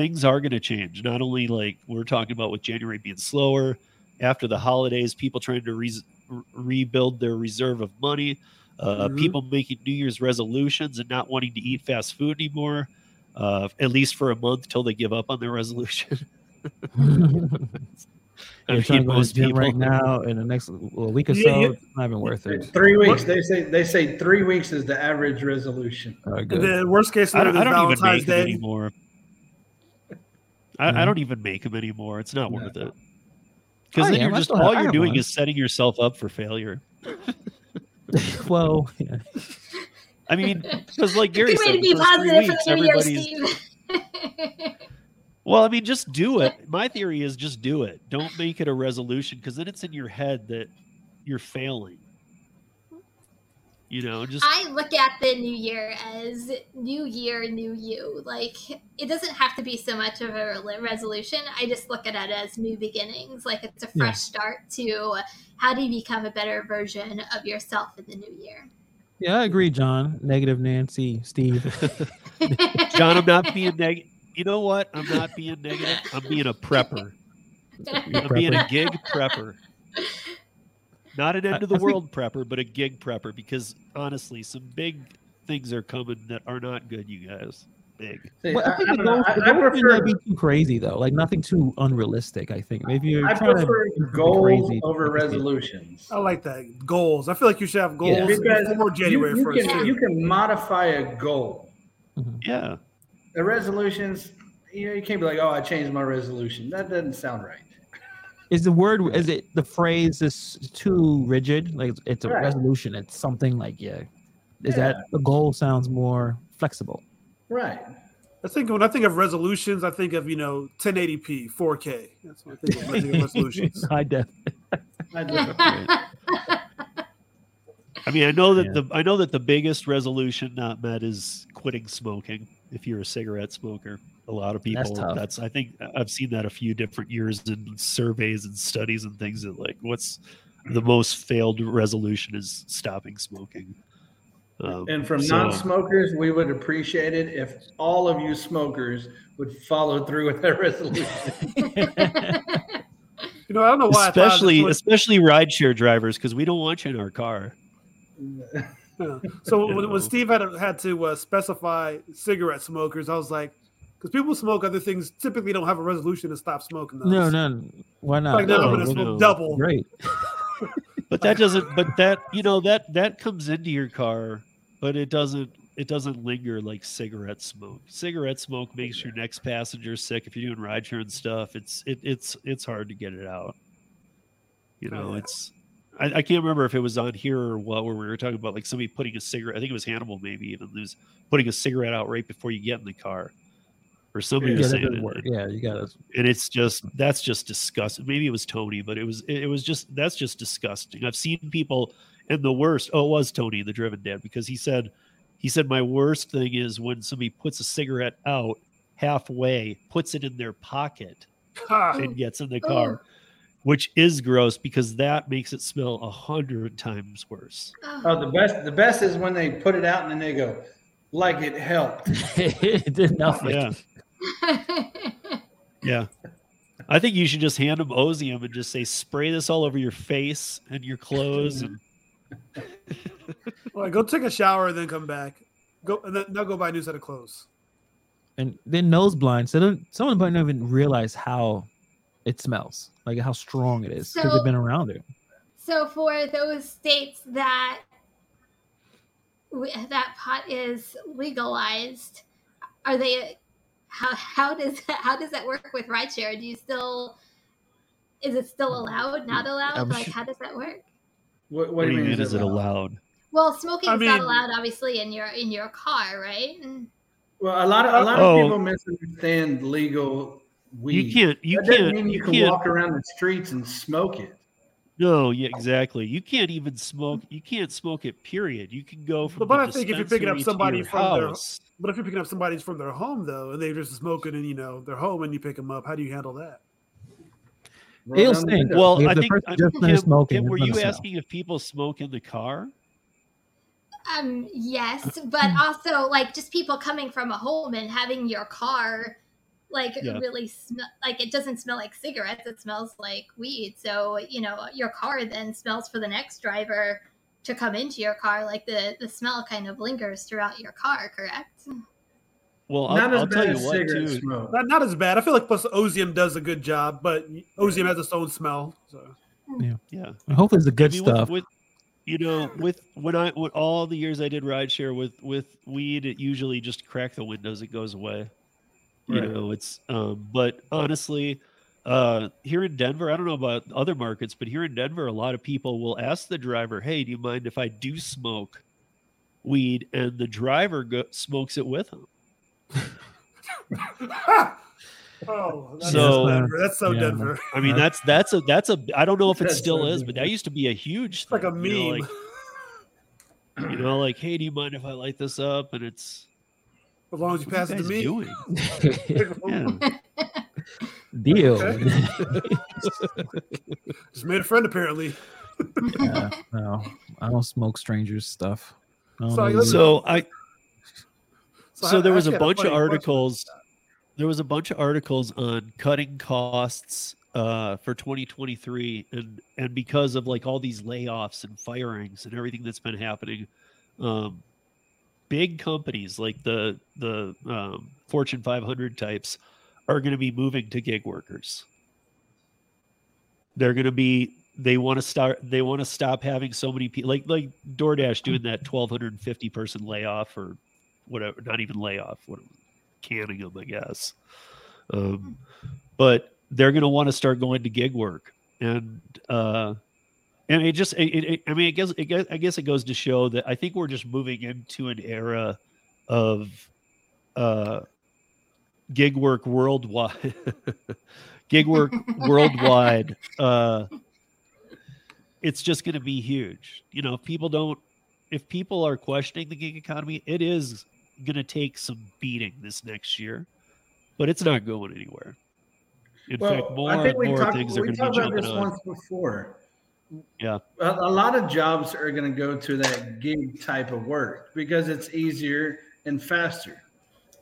things are going to change not only like we're talking about with january being slower after the holidays people trying to re- rebuild their reserve of money uh, Mhm. people making new year's resolutions and not wanting to eat fast food anymore uh, at least for a month till they give up on their resolution I You're trying to go to the most gym people- right now in the next well, week or so. yeah. It's not even worth it. Three weeks. They say they say three weeks is the average resolution. All right, And good. then worst case I scenario don't, I is don't even Valentine's make them Day. anymore. I. I don't even make them anymore. It's not No. worth it. Because I then am. you're just all you're doing one. is setting yourself up for failure. well, yeah. I mean, because like Gary said, to be three positive weeks, for the new year, Steve. Well, I mean, just do it. My theory is just do it. Don't make it a resolution because then it's in your head that you're failing. You know, just I look at the new year as new year, new you. Like it doesn't have to be so much of a resolution. I just look at it as new beginnings. Like it's a fresh Yeah. start to how do you become a better version of yourself in the new year. yeah, I agree, John. Negative Nancy, Steve. John, I'm not being negative. You know what? I'm not being negative. I'm being a prepper. I'm being a gig prepper. Not an end of the I think- world prepper, but a gig prepper because honestly, some big things are coming that are not good, you guys. Big. See, Well, I I, think I the don't I, I prefer be too crazy though. Like nothing too unrealistic. I think maybe you're I trying prefer to goals crazy. over resolutions. I like that. Goals. I feel like you should have goals Yeah. Because before January you, you 1st. can, you can modify a goal. Mm-hmm. Yeah. The resolutions, you know, you can't be like, "Oh, I changed my resolution." That doesn't sound right. Is the word? Is it the phrase is too rigid? Like it's- it's a Right. resolution. It's something like yeah. Is Yeah. that the goal sounds more flexible? Right. I think when I think of resolutions, I think of you know 1080p, 4K. That's what I think of when I think of resolutions. High def. I do. I mean, I know that Yeah. the I know that the biggest resolution not met is quitting smoking. If you're a cigarette smoker, a lot of people. That's tough. I think I've seen that a few different years in surveys and studies and things that like what's the most failed resolution is stopping smoking. Um, And from so- non-smokers, we would appreciate it if all of you smokers would follow through with that resolution. You know, I don't know why. I especially this especially rideshare drivers because we don't want you in our car. yeah. So when, when Steve had had to uh, specify cigarette smokers, I was like, because people smoke other things, typically don't have a resolution to stop smoking. Those. No, no. Why not? Like never No, gonna no, smoke no. double. Great. But that doesn't. But that you know that that comes into your car, but it doesn't. It doesn't linger like cigarette smoke. Cigarette smoke makes your next passenger sick. If you're doing rideshare and stuff, it's it, it's it's hard to get it out. You oh, know, Yeah. it's. I, I can't remember if it was on here or what, where we were talking about like somebody putting a cigarette. I think it was Hannibal, maybe even who's putting a cigarette out right before you get in the car, or somebody Yeah, was that saying doesn't it. work. Yeah, you gotta. and it's just that's just disgusting. Maybe it was Tony, but it was it, it was just that's just disgusting. I've seen people and the worst. Oh, it was Tony, the driven dad, because he said he said my worst thing is when somebody puts a cigarette out halfway, puts it in their pocket, Ha. and gets in the oh. car, which is gross because that makes it smell a hundred times worse. Oh. oh, the best the best is when they put it out and then they go, like it helped. it did nothing. Yeah, yeah. I think you should just hand them Ozium and just say spray this all over your face and your clothes and All right, go take a shower and then come back. Go and then now go buy a new set of clothes. And then nose blind. So don't, someone might not even realize how it smells, like how strong it is because So- they've been around it. So for those states that we- that pot is legalized, are they? How how does how does that work with rideshare? Do you still? Is it still allowed? Not allowed? I'm like su- how does that work? What, what, do you mean? Is it allowed? Well, smoking I is not allowed, obviously, in your in your car, right? And- Well, a lot of a lot of Oh. people misunderstand legal weed. You can't. You that can't. mean you, You can can't. walk around the streets and smoke it. No, yeah, exactly. You can't even smoke. You can't smoke it. Period. You can go from. But the I think if you're picking up somebody your from their- house, But if you're picking up somebody from their home though, and they're just smoking in you know their home, and you pick them up, how do you handle that? Roll It'll stink. well, I think. I- just Kim, smoking, Kim, were you asking if people smoke in the car? Um, yes, but also like just people coming from a home and having your car like Yeah. really smell like it doesn't smell like cigarettes, it smells like weed. So, you know, your car then smells for the next driver to come into your car like the the smell kind of lingers throughout your car, correct? Well, I'll, Not as I'll bad tell you as what, cigarette too. smoke. Not, not as bad. I feel like plus Ozium does a good job, but Ozium has its own smell. So. Yeah. And hopefully it's the good I mean, stuff. With, you know, with when I with all the years I did rideshare with with weed, it usually just crack the windows, it goes away. You Right. know, it's um, but honestly, uh, here in Denver, I don't know about other markets, but here in Denver, a lot of people will ask the driver, "Hey, do you mind if I do smoke weed?" And the driver go- smokes it with them. oh, that's So- so Denver. That's so Yeah. Denver. I mean, that's that's a that's a I don't know if it still is, but that used to be a huge It's like a thing, you know, meme. like, you know, like, hey, do you mind if I light this up? And it's as long as you pass it to me. doing? Yeah. Deal. Okay. Just made a friend apparently. Yeah, no, I don't smoke strangers stuff. I So, know listen- you. So I so, I there was a actually had bunch of funny question. articles. There was a bunch of articles on cutting costs uh, for 2023, and and because of like all these layoffs and firings and everything that's been happening, um, big companies like the the um, Fortune 500 types are going to be moving to gig workers. They're going to be they want to start they want to stop having so many people like like DoorDash doing that 1250 person layoff or whatever not even layoff what canning them I guess um, but they're going to want to start going to gig work and uh and it just it, it, I mean I guess, it, I guess it goes to show that I think we're just moving into an era of uh gig work worldwide gig work worldwide uh it's just going to be huge you know if people don't if people are questioning the gig economy it is going to take some beating this next year but it's not going anywhere in fact more and more talked, things are going to be talked about jumping this on once before. Yeah. A, a lot of jobs are going to go to that gig type of work because it's easier and faster.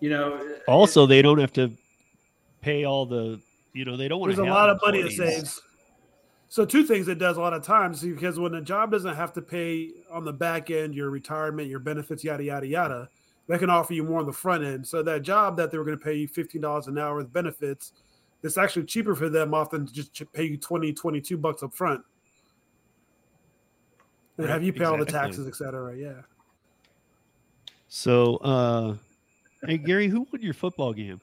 You know, also they don't have to pay all the you know they don't want There's a lot of money it saves. So two things it does a lot of times because when a job doesn't have to pay on the back end your retirement, your benefits, yada yada yada, they can offer you more on the front end. So that job that they were going to pay you fifteen dollars an hour with benefits, it's actually cheaper for them often to just pay you 20, 22 bucks up front. And Right, have you pay all the taxes, et cetera. Yeah. so uh hey gary who won your football game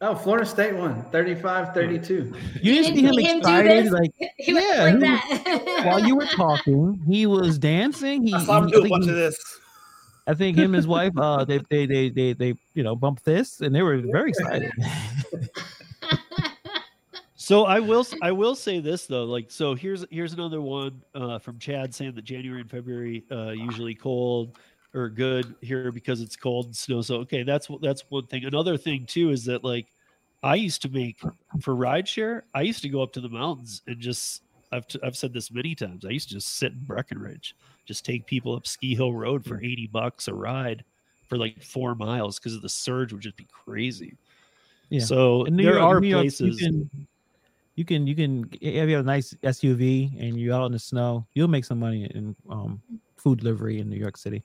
oh, Florida State won 35 32. You didn't didn't see him him excited, like He went Yeah, like he- while you were talking, he was dancing. He, I saw him do I a think bunch he- of this. I think him and his wife, uh, they, they, they, they, they, you know, bumped this and they were very excited. So I will I will say this though, like so here's here's another one uh, from Chad saying that January and February uh, usually cold or good here because it's cold and snow. So okay, that's that's one thing. Another thing too is that like I used to make for rideshare, I used to go up to the mountains and just I've t- I've said this many times. I used to just sit in Breckenridge, just take people up Ski Hill Road for eighty bucks a ride for like four miles because of the surge would just be crazy. Yeah. So there York- are York, places. You can, you can, you can, if you have a nice SUV and you're out in the snow, you'll make some money in um, food delivery in New York City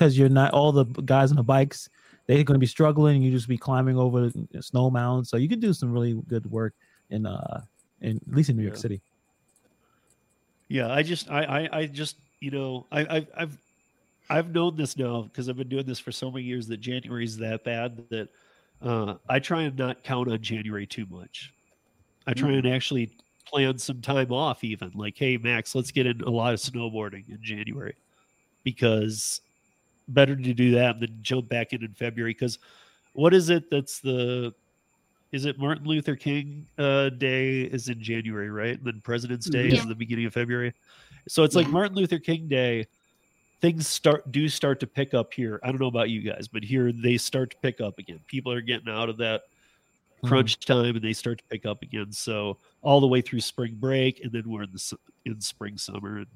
because you're not all the guys on the bikes. They're going to be struggling. You just be climbing over snow mounds, so you could do some really good work in, uh, in at least in New York Yeah. City. Yeah, I just I I, I just you know I I've I've I've known this now because I've been doing this for so many years that January is that bad that uh, I try and not count on January too much. I try and actually plan some time off, even like, hey Max, let's get in a lot of snowboarding in January because better to do that than jump back in in February. Because what is it that's the is it Martin Luther King uh, Day is in January, right? And then President's Day is Yeah. in the beginning of February. So it's like Martin Luther King Day. Things start do start to pick up here. I don't know about you guys, but here they start to pick up again. People are getting out of that Mhm. crunch time and they start to pick up again. So all the way through spring break, and then we're in the in spring summer. And,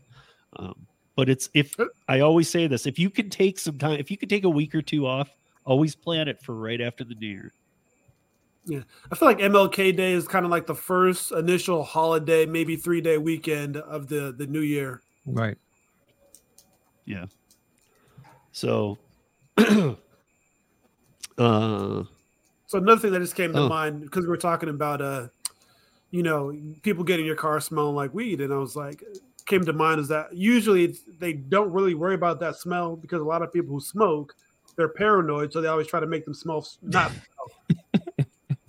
um, but it's if I always say this, if you can take some time, if you can take a week or two off, always plan it for right after the new year. Yeah. I feel like MLK Day is kind of like the first initial holiday, maybe three day weekend of the the new year. Right. Yeah. So Uh, So another thing that just came to Oh. mind because we were talking about uh, you know, people getting your car smelling like weed, and I was like, came to mind is that usually it's, they don't really worry about that smell because a lot of people who smoke, they're paranoid, so they always try to make them smell s-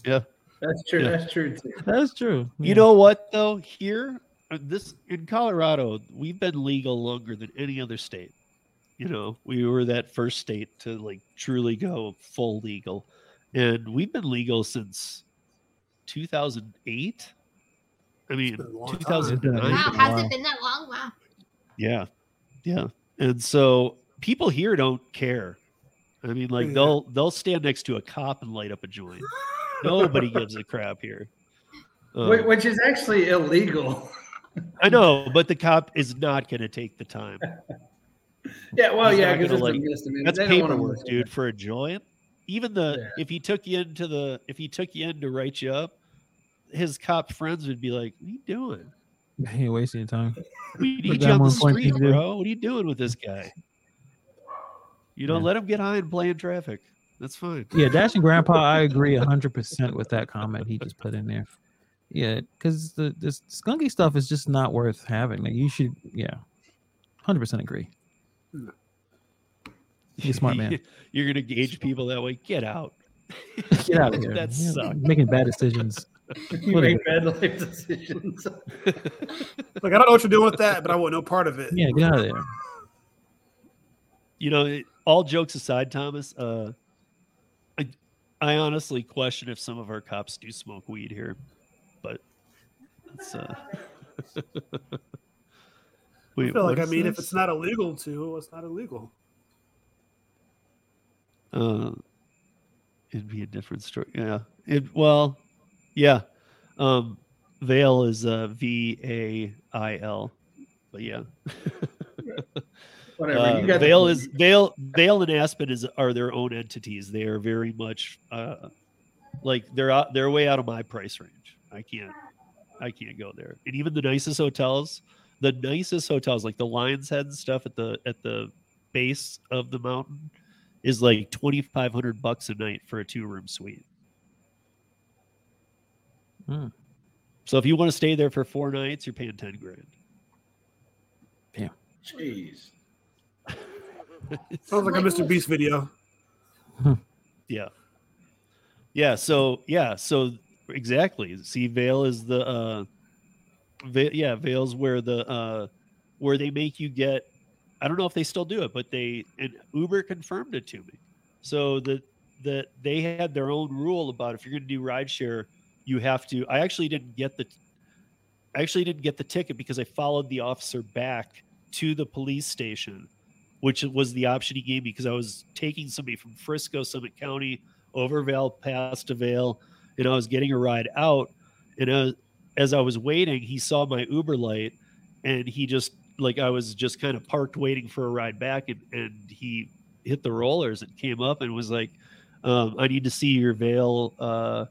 yeah, That's true. Yeah. That's true too. That's true. You know what though? Here, uh, this in Colorado, we've been legal longer than any other state. You know, we were that first state to like truly go full legal, and we've been legal since 2008. I mean, been a long time. 2009. Wow, Wow. has it been that long? Wow. Yeah, yeah. And so people here don't care. I mean, like Yeah. they'll they'll stand next to a cop and light up a joint. Nobody gives a crap here. Um, Which is actually illegal. I know, but the cop is not going to take the time. Yeah, well, He's yeah, because gonna a misdemeanor. That's They paperwork, dude, for a joint. Even the Yeah. if he took you into the if he took you in to write you up, his cop friends would be like, "What are you doing? He ain't wasting your time. We need you on the street, things do." bro. What are you doing with this guy? You don't Yeah. let him get high and play in traffic. That's fine. Yeah, dashing grandpa. I agree hundred percent with that comment he just put in there. Yeah, because the this skunky stuff is just not worth having. Like you should, yeah, hundred percent agree. You're a smart man. You're gonna gauge people that way. Get out. Get out of here. That sucks. Making bad decisions. You make bad life decisions. Like I don't know what you're doing with that, but I want no part of it. Yeah, get out of there. you know, it- all jokes aside, Thomas, uh, I, I honestly question if some of our cops do smoke weed here, but it's, uh, I feel like I is mean, if it's not illegal to, it's not illegal. uh, it'd be a different story. Yeah. It well, yeah. Um, Vail is uh, V A I L, but yeah. Whatever. Uh, you got the Vail is Vail. Vail and Aspen is are their own entities. They are very much uh, like they're out, they're way out of my price range. I can't I can't go there. And even the nicest hotels, the nicest hotels like the Lions Head and stuff at the at the base of the mountain is like twenty five hundred bucks a night for a two room suite. Hmm. So if you want to stay there for four nights, you're paying ten grand. Yeah. Jeez. Sounds like a Mr. Beast video. Yeah. Yeah. So yeah. So exactly. See, Vail is the uh, Va- yeah, Vail's where the uh, where they make you get. I don't know if they still do it, but they and Uber confirmed it to me. So that that they had their own rule about if you're going to do rideshare, you have to. I actually didn't get the. I actually didn't get the ticket because I followed the officer back to the police station which was the option he gave me because I was taking somebody from Frisco, Summit County, over Vail, past Vail, and I was getting a ride out. And uh, as I was waiting, he saw my Uber light, and he just like I was just kind of parked waiting for a ride back, and and he hit the rollers and came up and was like, um, "I need to see your Vail uh,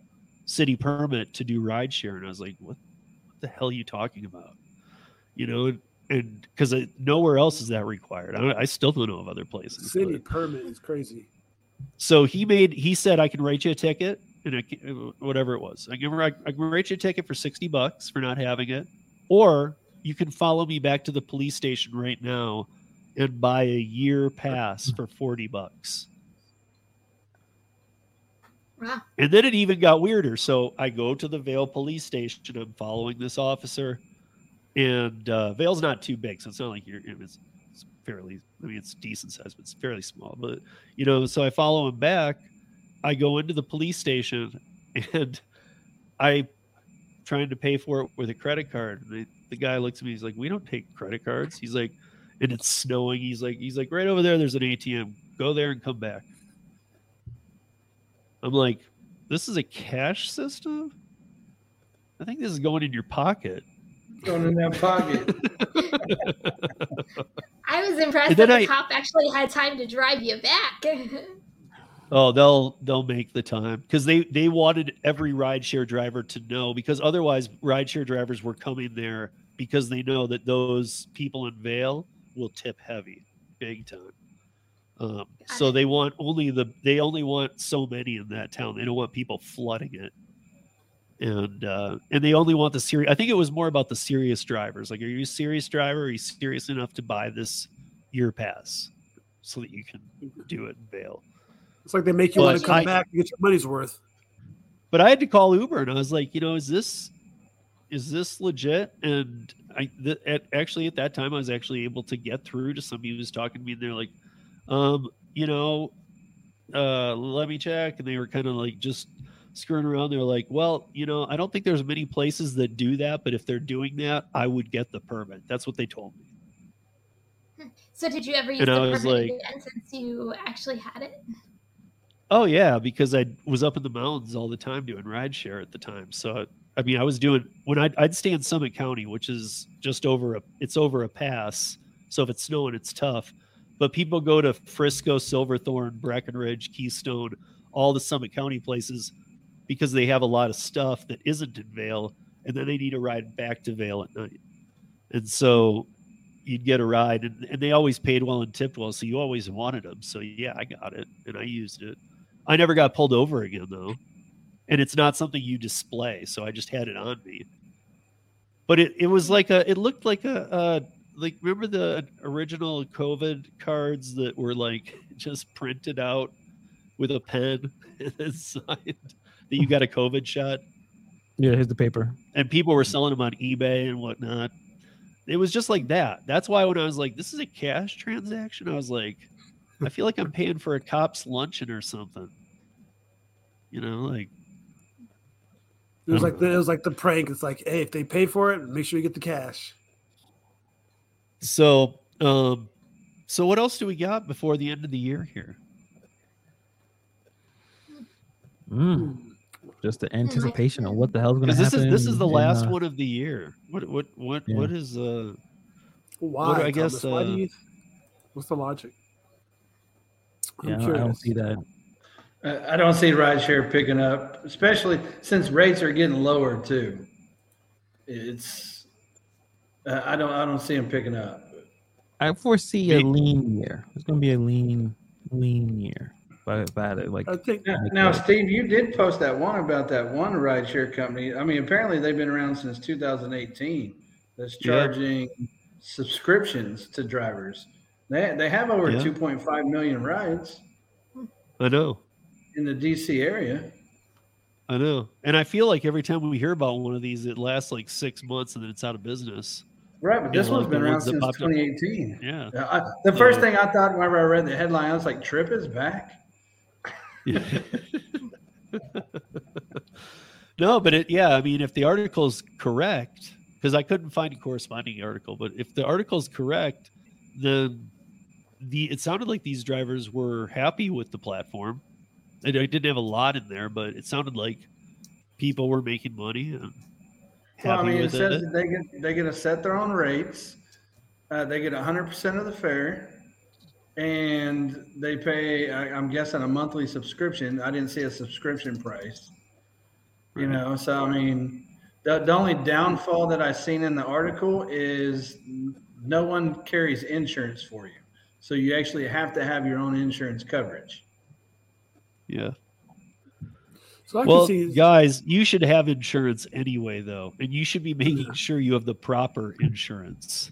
city permit to do rideshare." And I was like, "What, what the hell are you talking about?" You know, and because nowhere else is that required. I, I still don't know of other places. City but- permit is crazy. so he made he said I can write you a ticket and I can, whatever it was. I can I can write you a ticket for sixty bucks for not having it, or you can follow me back to the police station right now and buy a year pass hmm. for forty bucks. Wow. And then it even got weirder. So I go to the Vail police station. I'm following this officer, and uh, Vail's not too big, so it's not like you're. It's, it's fairly. I mean, it's decent size, but it's fairly small. But you know, so I follow him back. I go into the police station, and I trying to pay for it with a credit card. And the, the guy looks at me. He's like, "We don't take credit cards." He's like, and it's snowing. He's like, he's like, right over there. There's an ATM. Go there and come back. I'm like, this is a cash system. I think this is going in your pocket. Going in that pocket. I was impressed that then the I- cop actually had time to drive you back. Oh, they'll they'll make the time because they they wanted every rideshare driver to know because otherwise rideshare drivers were coming there because they know that those people in Vail will tip heavy, big time. Um, so they want only the they only want so many in that town. They don't want people flooding it. And uh, and they only want the serious. I think it was more about the serious drivers. Like, are you a serious driver? Are you serious enough to buy this year pass so that you can do it in Vail? It's like they make you want to come I- back and get your money's worth. but I had to call Uber and I was like, you know, is this is this legit? And I th- at, actually at that time I was actually able to get through to somebody who was talking to me and they're like, um, you know, uh, let me check. And they were kind of like just screwing around. They're like, well, you know, I don't think there's many places that do that, but if they're doing that, I would get the permit. That's what they told me. So did you ever use And the I was permit like- again since you actually had it? Oh yeah, because I was up in the mountains all the time doing rideshare at the time. So I mean, I was doing when I'd, I'd stay in Summit County, which is just over a it's over a pass. So if it's snowing, it's tough. But people go to Frisco, Silverthorne, Breckenridge, Keystone, all the Summit County places because they have a lot of stuff that isn't in Vail, and then they need to ride back to Vail at night. And so you'd get a ride, and, and they always paid well and tipped well, so you always wanted them. So yeah, I got it, and I used it. I never got pulled over again though, and it's not something you display, so I just had it on me. But it, it was like a it looked like a like remember the original COVID cards that were like just printed out with a pen and then signed that you got a COVID shot, Yeah, here's the paper. and people were selling them on eBay and whatnot. It was just like that. That's why when I was like, "This is a cash transaction," I was like, "I feel like I'm paying for a cop's luncheon or something." You know, like It was like the, it was like the prank. It's like, hey, if they pay for it, make sure you get the cash. So, um, so what else do we got before the end of the year here? Mm. Just the anticipation of what the hell's going to happen. this is this is the in, last uh, one of the year. What what what Yeah. what is uh? Why? I guess, Thomas? Why do uh, you, what's the logic? I'm Yeah, I don't- I don't see that. I don't see rideshare picking up, especially since rates are getting lower too. It's uh, I don't I don't see them picking up. I foresee a lean year. It's going to be a lean, lean year. By, by the, like, I think Now, now, Steve, you did post that one about that one rideshare company. I mean, apparently they've been around since 2018. That's Yeah. charging subscriptions to drivers. They they have over Yeah. 2.5 million rides I know, in the DC area. I know, and I feel like every time we hear about one of these, it lasts like six months and then it's out of business. Right, but this one's been around since popped up. 2018. Yeah. Yeah, I, the first thing I thought whenever I read the headline, I was like, "Trip is back." no, but it yeah, I mean, if the article's correct, because I couldn't find a corresponding article, but if the article's correct, then the it sounded like these drivers were happy with the platform. And I didn't have a lot in there, but it sounded like people were making money and Well, I mean, it says it. that they get they get to set their own rates. Uh, they get 100 percent of the fare, and they pay. I, I'm guessing a monthly subscription. I didn't see a subscription price. You know, so I mean, the, the only downfall that I've seen in the article is no one carries insurance for you, so you actually have to have your own insurance coverage. Yeah. So. I Well, can see. guys, you should have insurance anyway, though, and you should be making Yeah. sure you have the proper insurance.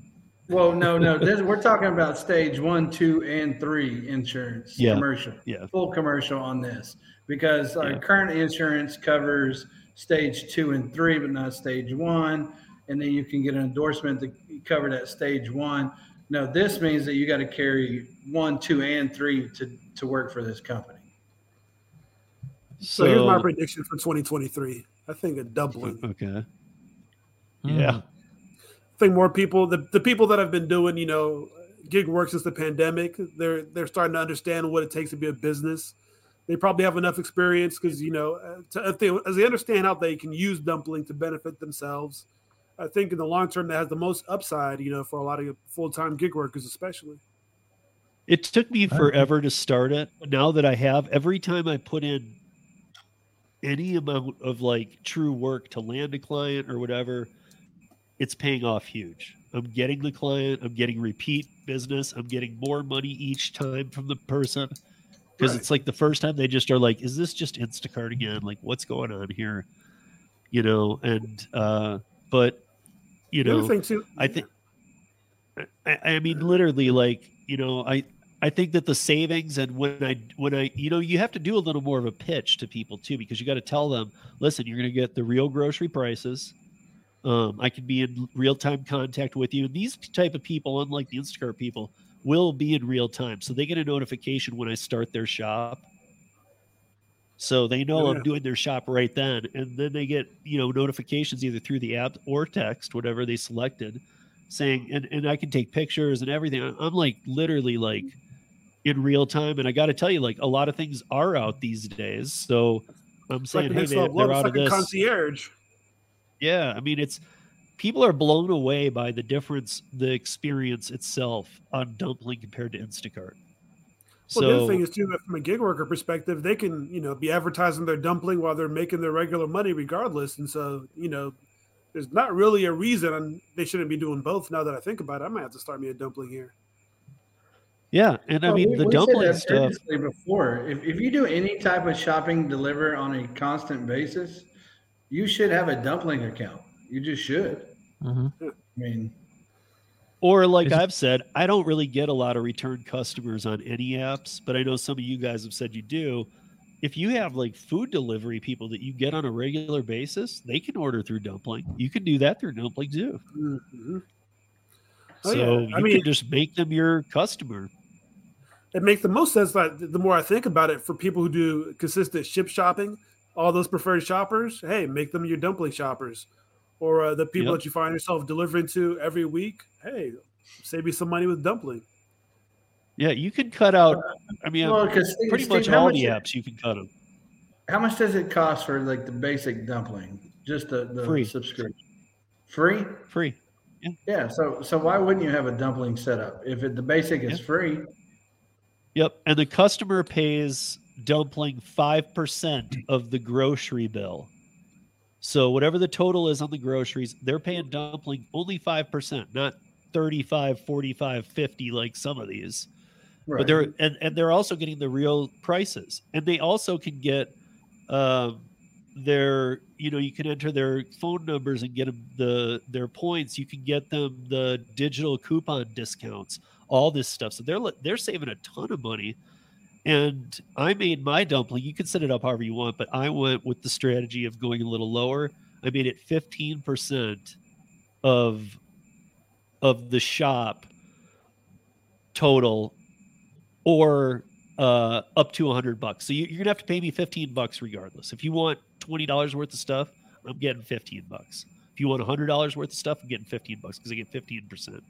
Well, no, no, this, we're talking about stage one, two, and three insurance, Yeah. commercial. Yeah. full commercial on this because our Yeah. current insurance covers stage two and three, but not stage one. And then you can get an endorsement to cover that stage one. No, this means that you got to carry one, two, and three to, to work for this company. So here's my prediction for 2023. I think a doubling. Okay. mm, Yeah. I think more people, the, the people that have been doing, you know, gig work since the pandemic, they're they're starting to understand what it takes to be a business. They probably have enough experience because you know, uh, to, if they as they understand how they can use dumpling to benefit themselves. I think in the long term that has the most upside, you know, for a lot of full time gig workers, especially. It took me forever to start it. But now that I have, every time I put in any amount of like true work to land a client or whatever, it's paying off huge. I'm getting the client, I'm getting repeat business, I'm getting more money each time from the person. Because Right. it's like the first time they just are like, is this just Instacart again? Like, what's going on here? You know, and uh, but you know, other thing too, I think I, I mean literally like you know I I think that the savings and when I when I you know you have to do a little more of a pitch to people too because you got to tell them listen you're going to get the real grocery prices. Um, I can be in real time contact with you. And these type of people unlike the Instacart people will be in real time so they get a notification when I start their shop. So they know Yeah. I'm doing their shop right then and then they get you know notifications either through the app or text whatever they selected saying and, and i can take pictures and everything. I'm, I'm like literally like in real time and i got to tell you like a lot of things are out these days so i'm like saying hey man, they're out of this concierge. yeah i mean it's people are blown away by the difference the experience itself on dumpling compared to instacart Well, the other thing is too, that from a gig worker perspective, they can you know be advertising their dumpling while they're making their regular money, regardless. And so you know, there's not really a reason they shouldn't be doing both. Now that I think about it, I might have to start me a dumpling here. Yeah and i mean we- the we dumpling that stuff Before, if, if you do any type of shopping deliver on a constant basis, you should have a dumpling account. You just should. Mhm. I mean, Or like Is I've said, I don't really get a lot of return customers on any apps, but I know some of you guys have said you do. If you have like food delivery people that you get on a regular basis, they can order through Dumpling. You can do that through Dumpling too. Mhm. Oh, so yeah. you I mean- can just make them your customer. It makes the most sense. Like the more I think about it, for people who do consistent ship shopping, all those preferred shoppers, hey, make them your dumpling shoppers, or uh, the people Yep. that you find yourself delivering to every week. Hey, save you some money with dumpling. Yeah, you can cut out. I mean, well, because pretty much all the apps you can cut them. How much does it cost for like the basic dumpling? Just the, the Free. subscription. Free? Free. Yeah. So so why wouldn't you have a dumpling setup if it, the basic is Yeah. free? Yep. And the customer pays dumpling 5% of the grocery bill. So whatever the total is on the groceries, they're paying dumpling only 5%, not 35, 45, 50 like some of these. Right. But they're and, and they're also getting the real prices. And they also can get um their you know you can enter their phone numbers and get them the their points you can get them the digital coupon discounts all this stuff so they're they're saving a ton of money and i made my dumpling you can set it up however you want but i went with the strategy of going a little lower i made it 15% of of the shop total or uh, up to 100 bucks. So you, you're gonna have to pay me 15 bucks regardless. If you want 20 dollars worth of stuff, I'm getting 15 bucks. If you want 100 dollars worth of stuff, I'm getting 15 bucks because I get 15 percent.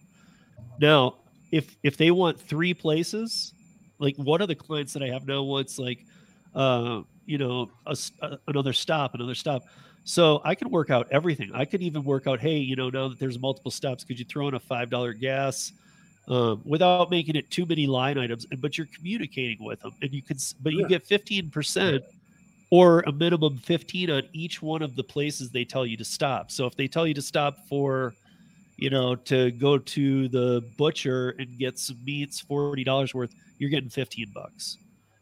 Now, if if they want three places, like one of the clients that I have now wants like, uh, you know, a a another stop, another stop. So I can work out everything. I could even work out, hey, you know, now that there's multiple stops, could you throw in a five dollar gas? um, without making it too many line items. and- But you're communicating with them, and you can, but you Yeah. get fifteen percent or a minimum fifteen on each one of the places they tell you to stop. So if they tell you to stop for, you know, to go to the butcher and get some meats, forty dollars worth, you're getting fifteen bucks.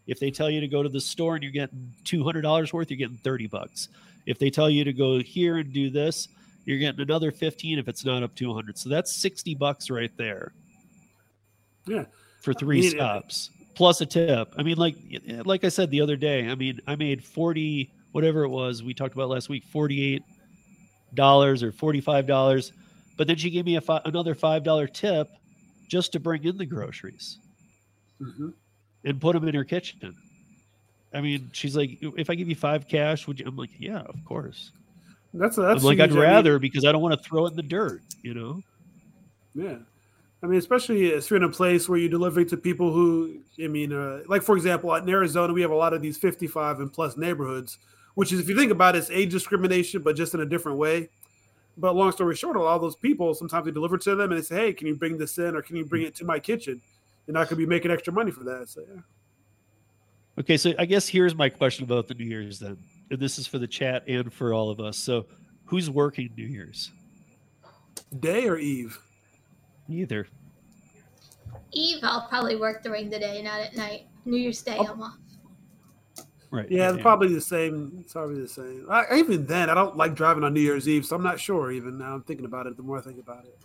If they tell you to go to the store and you're getting two hundred dollars worth, you're getting thirty bucks. If they tell you to go here and do this, you're getting another 15 if it's not up to 100. So that's 60 bucks right there Yeah. for three mean, stops plus a tip. I mean, like like I said the other day, I mean, I made 40 whatever it was we talked about last week, 48 dollars or 45 dollars, but then she gave me a fi- another five dollar tip just to bring in the groceries Mhm. and put them in her kitchen. I mean, she's like, if I give you five cash, would you? I'm like, yeah, of course. That's that's I'm like, I'd huge. I mean, rather because I don't want to throw it in the dirt, you know. Yeah. I mean, especially if you're in a place where you're delivering to people who, I mean, uh, like for example, in Arizona, we have a lot of these 55 and plus neighborhoods, which is, if you think about it, it's age discrimination, but just in a different way. But long story short, a lot of those people sometimes we deliver to them and they say, "Hey, can you bring this in, or can you bring it to my kitchen?" And I could be making extra money for that. So yeah. Okay, so I guess here's my question about the New Year's then, and this is for the chat and for all of us. So, who's working New Year's? Day or Eve? Neither. Eve, I'll probably work during the day, not at night. New Year's Day, I'm off. Right. Yeah, it's probably the same. It's probably the same. I, even then, I don't like driving on New Year's Eve, so I'm not sure. Even now, I'm thinking about it. The more I think about it,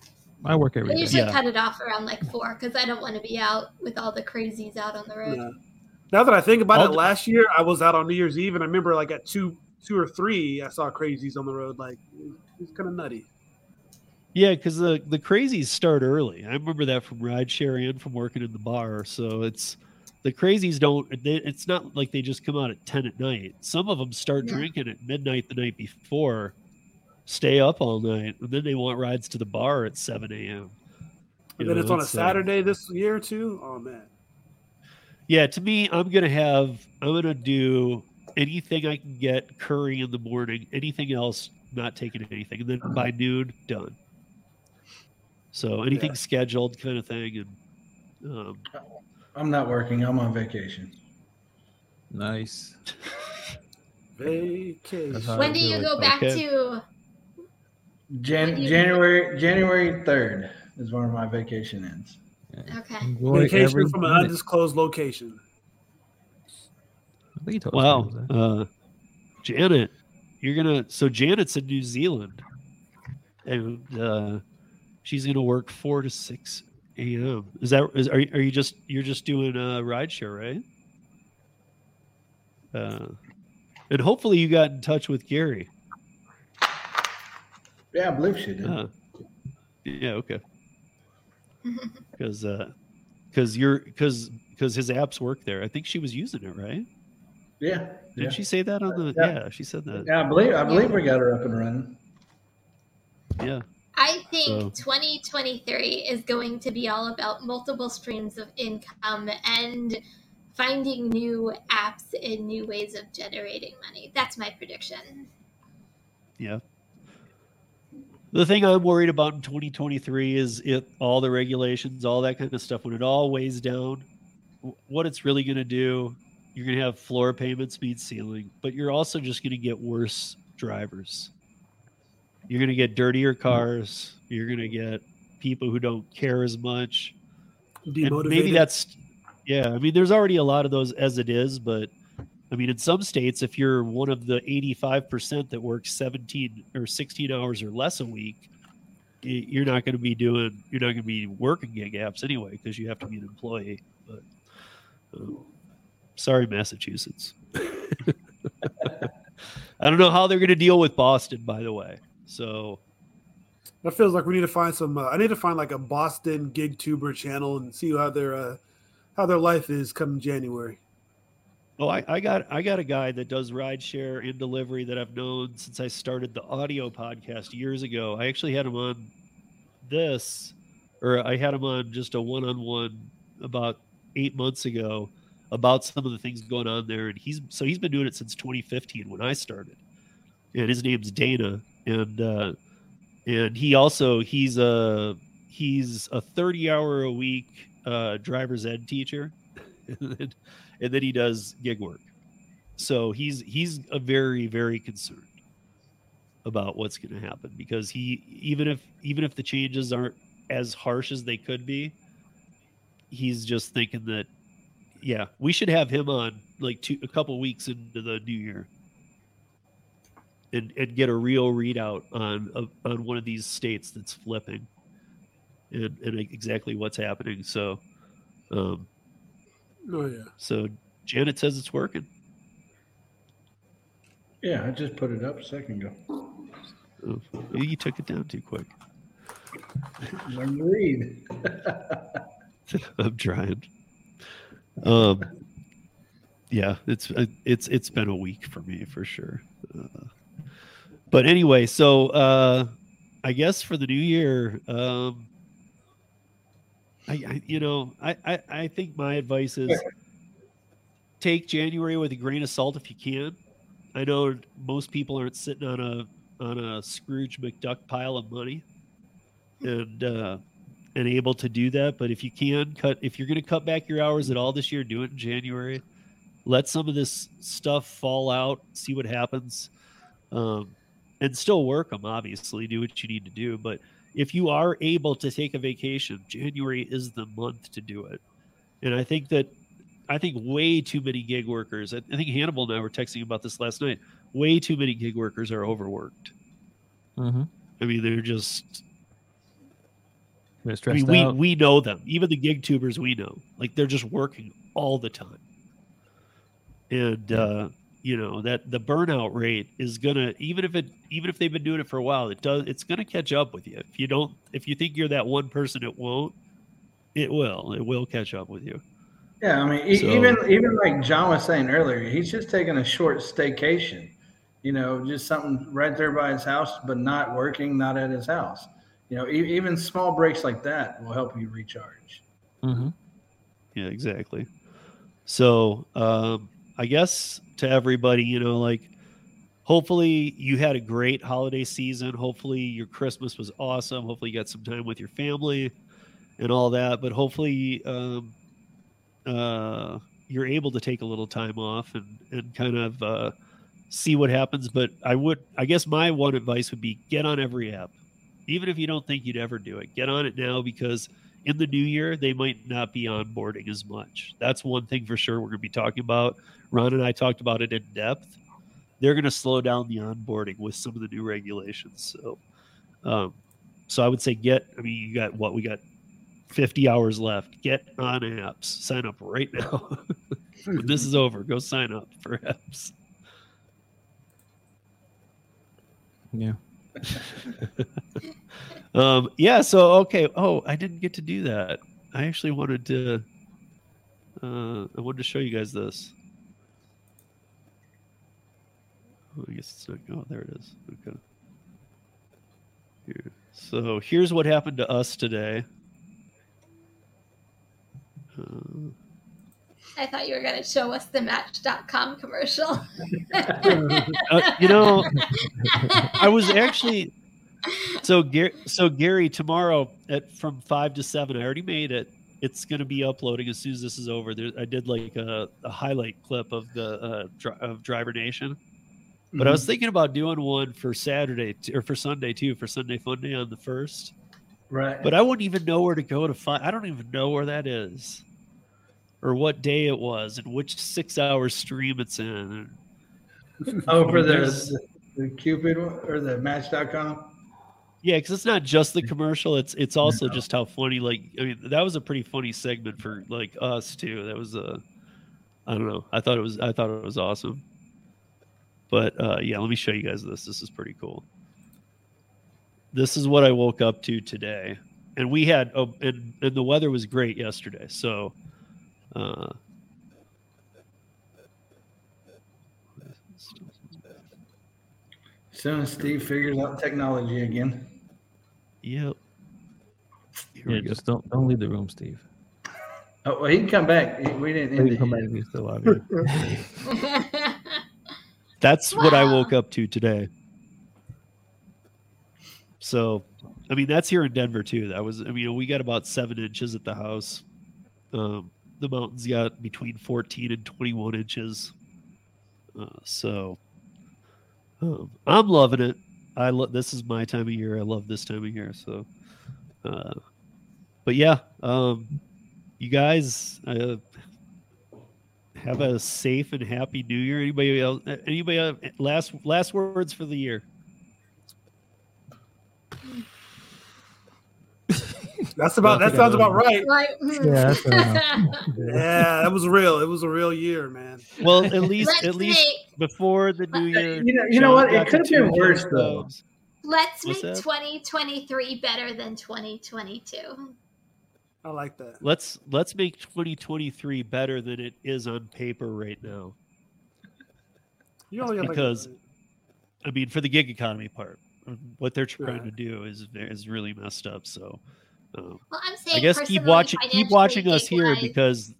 I work I every day. usually Yeah. cut it off around like four because I don't want to be out with all the crazies out on the road. Yeah. Now that I think about I'll it, d- last year I was out on New Year's Eve, and I remember like at two, two or three, I saw crazies on the road. Like it's kind of nutty. Yeah, because the the crazies start early. I remember that from rideshare and from working in the bar. So it's the crazies don't. They, it's not like they just come out at ten at night. Some of them start Yeah. drinking at midnight the night before, stay up all night, and then they want rides to the bar at seven a.m. And then it's on a uh, Saturday this year too. Oh man, Yeah, to me, I'm gonna have. I'm gonna do anything I can get curry in the morning. Anything else, not taking anything, and then by noon, done. So anything Yeah. scheduled, kind of thing, and um, I'm not working. I'm on vacation. Nice. vacation. When I do you it. go back Okay. to? Jan- When do January January third is when my vacation ends. Okay. Enjoy every Vacation from an minute. undisclosed location. I think he told us wow, what it was, uh, Janet, you're gonna. So Janet's in New Zealand, and uh, she's gonna work four to six a.m. Is that is are you, are you just you're just doing a ride share, right? Uh, and hopefully you got in touch with Gary. Yeah, I believe she did. Uh, yeah, okay. Because uh, because you're because because his apps work there. I think she was using it, right? yeah, Did yeah. she say that on the? Yeah. Yeah, she said that. Yeah, I believe I believe we got her up and running. Yeah. I think So- 2023 is going to be all about multiple streams of income and finding new apps and new ways of generating money. That's my prediction. Yeah. The thing I'm worried about in 2023 is it all the regulations, all that kind of stuff. When it all weighs down, what it's really going to do, you're going to have floor payment speed ceiling, but you're also just going to get worse drivers. You're going to get dirtier cars. You're going to get people who don't care as much. And maybe that's yeah i mean there's already a lot of those as it is but i mean in some states if you're one of the 85% that works 17 or 16 hours or less a week you're not going to be doing you're not going to be working gig apps anyway because you have to be an employee but um, sorry massachusetts i don't know how they're going to deal with boston by the way so That feels like we need to find some. Uh, I need to find like a Boston gig tuber channel and see how their uh, how their life is come January. Oh, I, I got I got a guy that does rideshare and delivery that I've known since I started the audio podcast years ago. I actually had him on this, or I had him on just a one-on-one about eight months ago about some of the things going on there, and he's so he's been doing it since 2015 when I started, and his name's Dana, and uh, and he also he's a he's a 30 hour a week uh, driver's ed teacher. and then- and then he does gig work. So he's he's a very very concerned about what's going to happen because he even if even if the changes aren't as harsh as they could be, he's just thinking that yeah, we should have him on like two a couple weeks into the new year. And, and get a real readout on of- on one of these states that's flipping and, and exactly what's happening. So um, Oh yeah. so Janet says it's working. Yeah, I just put it up a second ago. Oh, you took it down too quick. Learn to read. I'm trying. Um, yeah, it's uh, it's it's been a week for me for sure. Uh, but anyway, so uh, I guess for the new year, um, I, I you know I, I I think my advice is take January with a grain of salt if you can. I know most people aren't sitting on a on a Scrooge McDuck pile of money, and uh, and able to do that. But if you can cut, if you're going to cut back your hours at all this year, do it in January. Let some of this stuff fall out, see what happens, um, and still work them. Obviously, do what you need to do. But if you are able to take a vacation, January is the month to do it. And I think that I think way too many gig workers. I think Hannibal and I were texting about this last night. Way too many gig workers are overworked. Mm-hmm. I mean, they're just. They're I mean, we we know them. Even the gig tubers, we know. Like they're just working all the time. And uh, you know that the burnout rate is gonna even if it even if they've been doing it for a while, it does it's gonna catch up with you. If you don't, if you think you're that one person, it won't. It will. It will catch up with you. Yeah, I mean, So- even even like John was saying earlier, he's just taking a short staycation. You know, just something right there by his house, but not working, not at his house. You know, e- even small breaks like that will help you recharge. Mm-hmm. Yeah, exactly. So, um, I guess to everybody, you know, like hopefully you had a great holiday season. Hopefully your Christmas was awesome. Hopefully you got some time with your family and all that. But hopefully, um, uh, you're able to take a little time off and, and kind of uh, see what happens. But I would, I guess my one advice would be get on every app, even if you don't think you'd ever do it. Get on it now because in the new year they might not be onboarding as much. That's one thing for sure we're going to be talking about. Ron and I talked about it in depth. They're going to slow down the onboarding with some of the new regulations. So, um, so I would say get. I mean, you got what we got. 50 hours left. Get on apps. Sign up right now. when this is over, go sign up for apps. Yeah. Um, yeah. So okay. Oh, I didn't get to do that. I actually wanted to. Uh, I wanted to show you guys this. Oh, I guess it's not. Oh, there it is. Okay. Here. So here's what happened to us today. Uh, I thought you were going to show us the Match.com commercial. uh, you know, I was actually so Gary. So Gary, tomorrow at from five to seven, I already made it. It's going to be uploading as soon as this is over. There, I did like a, a highlight clip of the uh, dri- of Driver Nation, but I was thinking about doing one for Saturday t- or for Sunday too, for Sunday Fun Day on the first. right. But I wouldn't even know where to go to find. I don't even know where that is, or what day it was, and which six-hour stream it's in. oh, for the, the, the Cupid or the Match.com. Yeah, because it's not just the commercial; it's it's also No. just how funny. Like, I mean, that was a pretty funny segment for like us too. That was a, I don't know. I thought it was I thought it was awesome. But uh, yeah, let me show you guys this. This is pretty cool. This is what I woke up to today, and we had oh, and and the weather was great yesterday. So, uh, soon as Steve figures out technology again. Yep. Here Yeah, we go. just don't don't leave the room, Steve. Oh, well, he can come back. We didn't end Please it come back if you're still out here. That's what I woke up to today. So, I mean, that's here in Denver too. That was, I mean, we got about seven inches at the house. Um, the mountains got between 14 and 21 inches. Uh, so, um, I'm loving it. I love this is my time of year. I love this time of year. So, uh, but yeah, um, you guys, uh, have a safe and happy new year. Anybody else? Anybody else, last last words for the year? That's about. That sounds about right. Right. Yeah, that's. Yeah, that was real. It was a real year, man. Well, at least Let's at least make before the new year. You know- you know what? It could have been worse, Joe though. Let's What's make that? 2023 better than 2022. I like that. Let's let's make 2023 better than it is on paper right now. You only have like- Because- I mean, for the gig economy part, what they're trying Right. to do is is really messed up. So, um, Well, I'm saying I guess keep watching keep watching us here because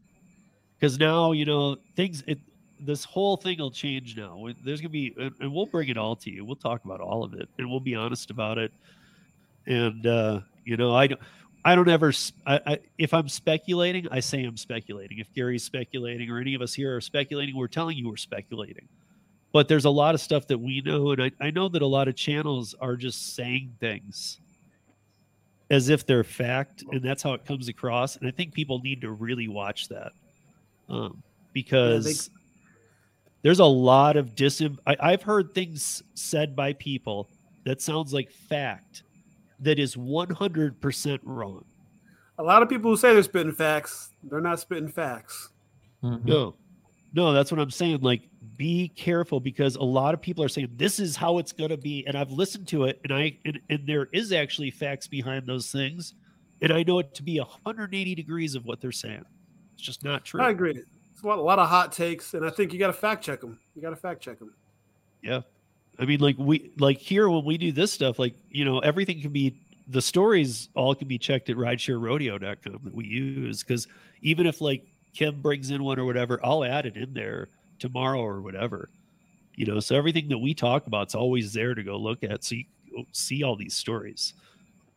because now you know things it this whole thing will change now. There's gonna be and, and we'll bring it all to you. We'll talk about all of it and we'll be honest about it. And uh you know i don't i don't ever I, I if i'm speculating i say i'm speculating. If gary's speculating or any of us here are speculating we're telling you we're speculating. But there's a lot of stuff that we know and i, I know that a lot of channels are just saying things as if they're fact, and that's how it comes across. And I think people need to really watch that um, because there's a lot of dis. I, I've heard things said by people that sounds like fact that is 100% wrong. A lot of people who say they're spitting facts, they're not spitting facts. Mhm. No, no, that's what I'm saying. Like, be careful because a lot of people are saying this is how it's going to be, and I've listened to it, and I and, and there is actually facts behind those things, and I know it to be 180 degrees of what they're saying. It's just not true. I agree. It's a lot, a lot of hot takes, and I think you got to fact check them. You got to fact check them. Yeah. I mean, like we like here when we do this stuff, like you know, everything can be the stories all can be checked at ridesharerodeo.com that we use because even if like Kim brings in one or whatever, I'll add it in there tomorrow or whatever. You know, so everything that we talk about is always there to go look at, so you see all these stories,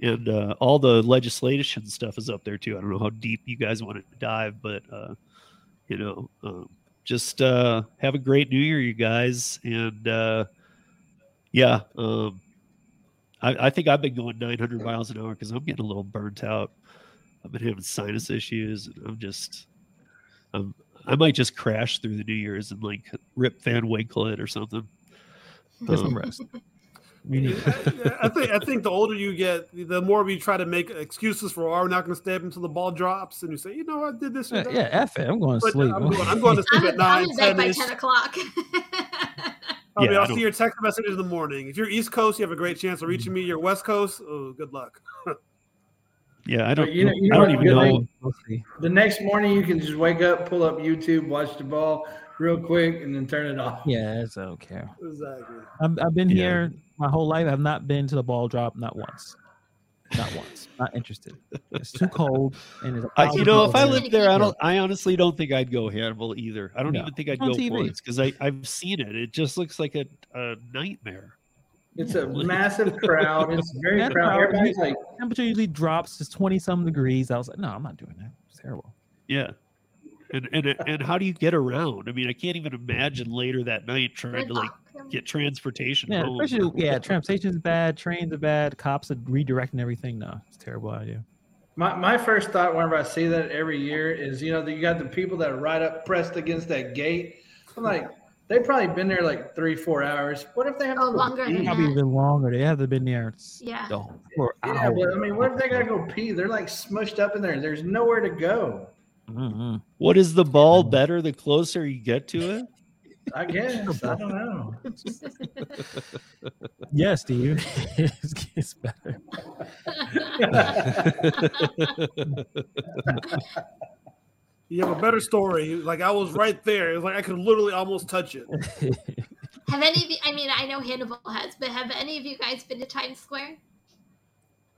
and uh, all the legislation stuff is up there too. I don't know how deep you guys want to dive, but uh, you know, um, just uh, have a great New Year, you guys, and uh, yeah, um, I, I think I've been going 900 miles an hour because I'm getting a little burnt out. I've been having sinus issues, and I'm just, I'm, I might just crash through the New Year's and like rip Van Winkle it or something. Get some Um, rest. You I think I think the older you get, the more we try to make excuses for why we're not going to stay up until the ball drops, and you say, you know, I did this. yeah, that." yeah, F it. I'm going to But sleep. I'm, going, I'm going to sleep I'm, at I'm nine, in 10 by 10 o'clock. I mean, Yeah, I I'll don't- see your text messages in the morning. If you're East Coast, you have a great chance of reaching me. You're West Coast, oh, good luck. Yeah, I don't. you know- you I don't even know. thing- We'll see. The next morning, you can just wake up, pull up YouTube, watch the ball real quick, and then turn it off. Yeah, it's okay. Exactly. I've, I've been Yeah. here my whole life. I've not been to the ball drop, not once. Not once. Not interested. It's too cold. And it's a I, you know, if I lived there, I don't. I honestly don't think I'd go Hannibal either. I don't No. even think I'd On go TV. once because I I've seen it. It just looks like a, a nightmare. It's a massive crowd. It's very That crowded. crowd- Everybody's like, temperature usually drops to 20 some degrees. I was like, no, I'm not doing that. It's terrible. Yeah. And and and how do you get around? I mean, I can't even imagine later that night trying to like get transportation Yeah, home. especially yeah, transportation is bad, trains are bad, cops are redirecting everything. No, it's a terrible idea. my, my first thought whenever I see that every year is, you know, that you got the people that are right up pressed against that gate. I'm like, they've probably been there like three, four hours. What if they have Oh, to longer than pee? that. Probably even longer. They have been there. Yeah. the- for Yeah, hours. but I mean, what if they gotta go pee? They're like smushed up in there. There's nowhere to go. Mhm. What is the ball better the closer you get to it? I guess. I don't know. Yeah, Steve. it's, it's better. You have a better story. Like I was right there. It was like I could literally almost touch it. Have any of you, I mean, I know Hannibal has, but have any of you guys been to Times Square?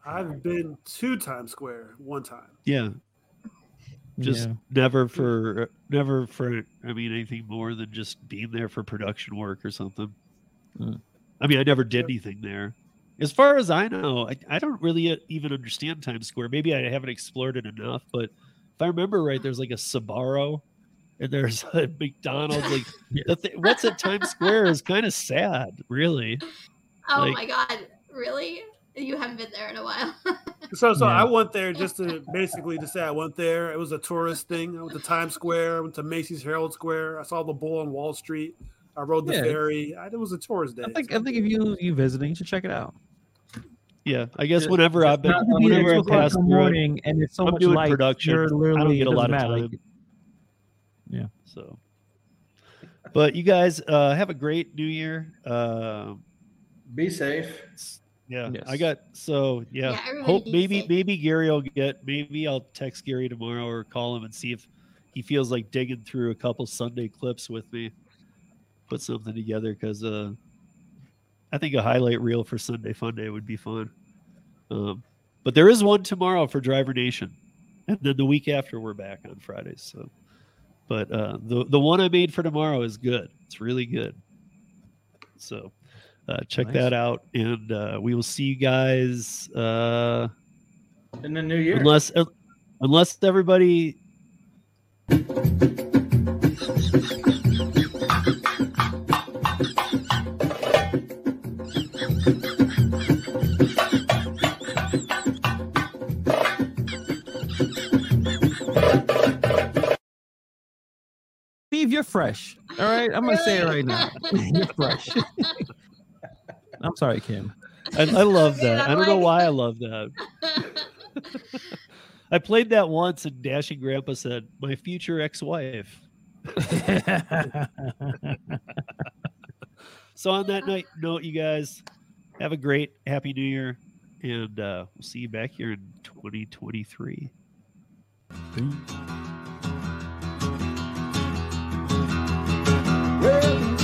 I've been to Times Square one time. Yeah, just Yeah. never for never for. I mean, anything more than just being there for production work or something. Mm. I mean, I never did anything there. As far as I know, I, I don't really uh, even understand Times Square. Maybe I haven't explored it enough, but if I remember right, there's like a Sbarro and there's a McDonald's. Like, Yeah. the th- what's at Times Square is kind of sad, really. Oh Like- my God. Really? You haven't been there in a while. So, so Yeah. I went there just to basically to say I went there. It was a tourist thing. I went to Times Square. I went to Macy's Herald Square. I saw the bull on Wall Street. I rode the Yeah. ferry. I, it was a tourist day. I think I think if you you visiting, you should check it out. Yeah, I guess Just- whenever I've been, not- be whenever I at two pass in the it, morning, and it's so I'm much doing light. production. You're I don't literally get a lot of matter. time. Like, So, but you guys uh, have a great New Year. Uh, Be safe. yeah, Yes. I got so yeah. Yeah, hope maybe safe. maybe Gary will get. Maybe I'll text Gary tomorrow or call him and see if he feels like digging through a couple Sunday clips with me. Put something together because uh, I think a highlight reel for Sunday Fun Day would be fun. Um, but there is one tomorrow for Driver Nation, and then the week after we're back on Fridays. So, but uh, the the one I made for tomorrow is good. It's really good. So, uh, check Nice. that out, and uh, we will see you guys. Uh, In the new year. unless unless everybody you're fresh. All right, I'm gonna say it right now. you're fresh. I'm sorry, Kim. I, I love that. I I don't know why I love that. I played that once, and Dashing Grandpa said, "My future ex-wife." So on that night note, you guys have a great Happy New Year, and uh, we'll see you back here in 2023. Well,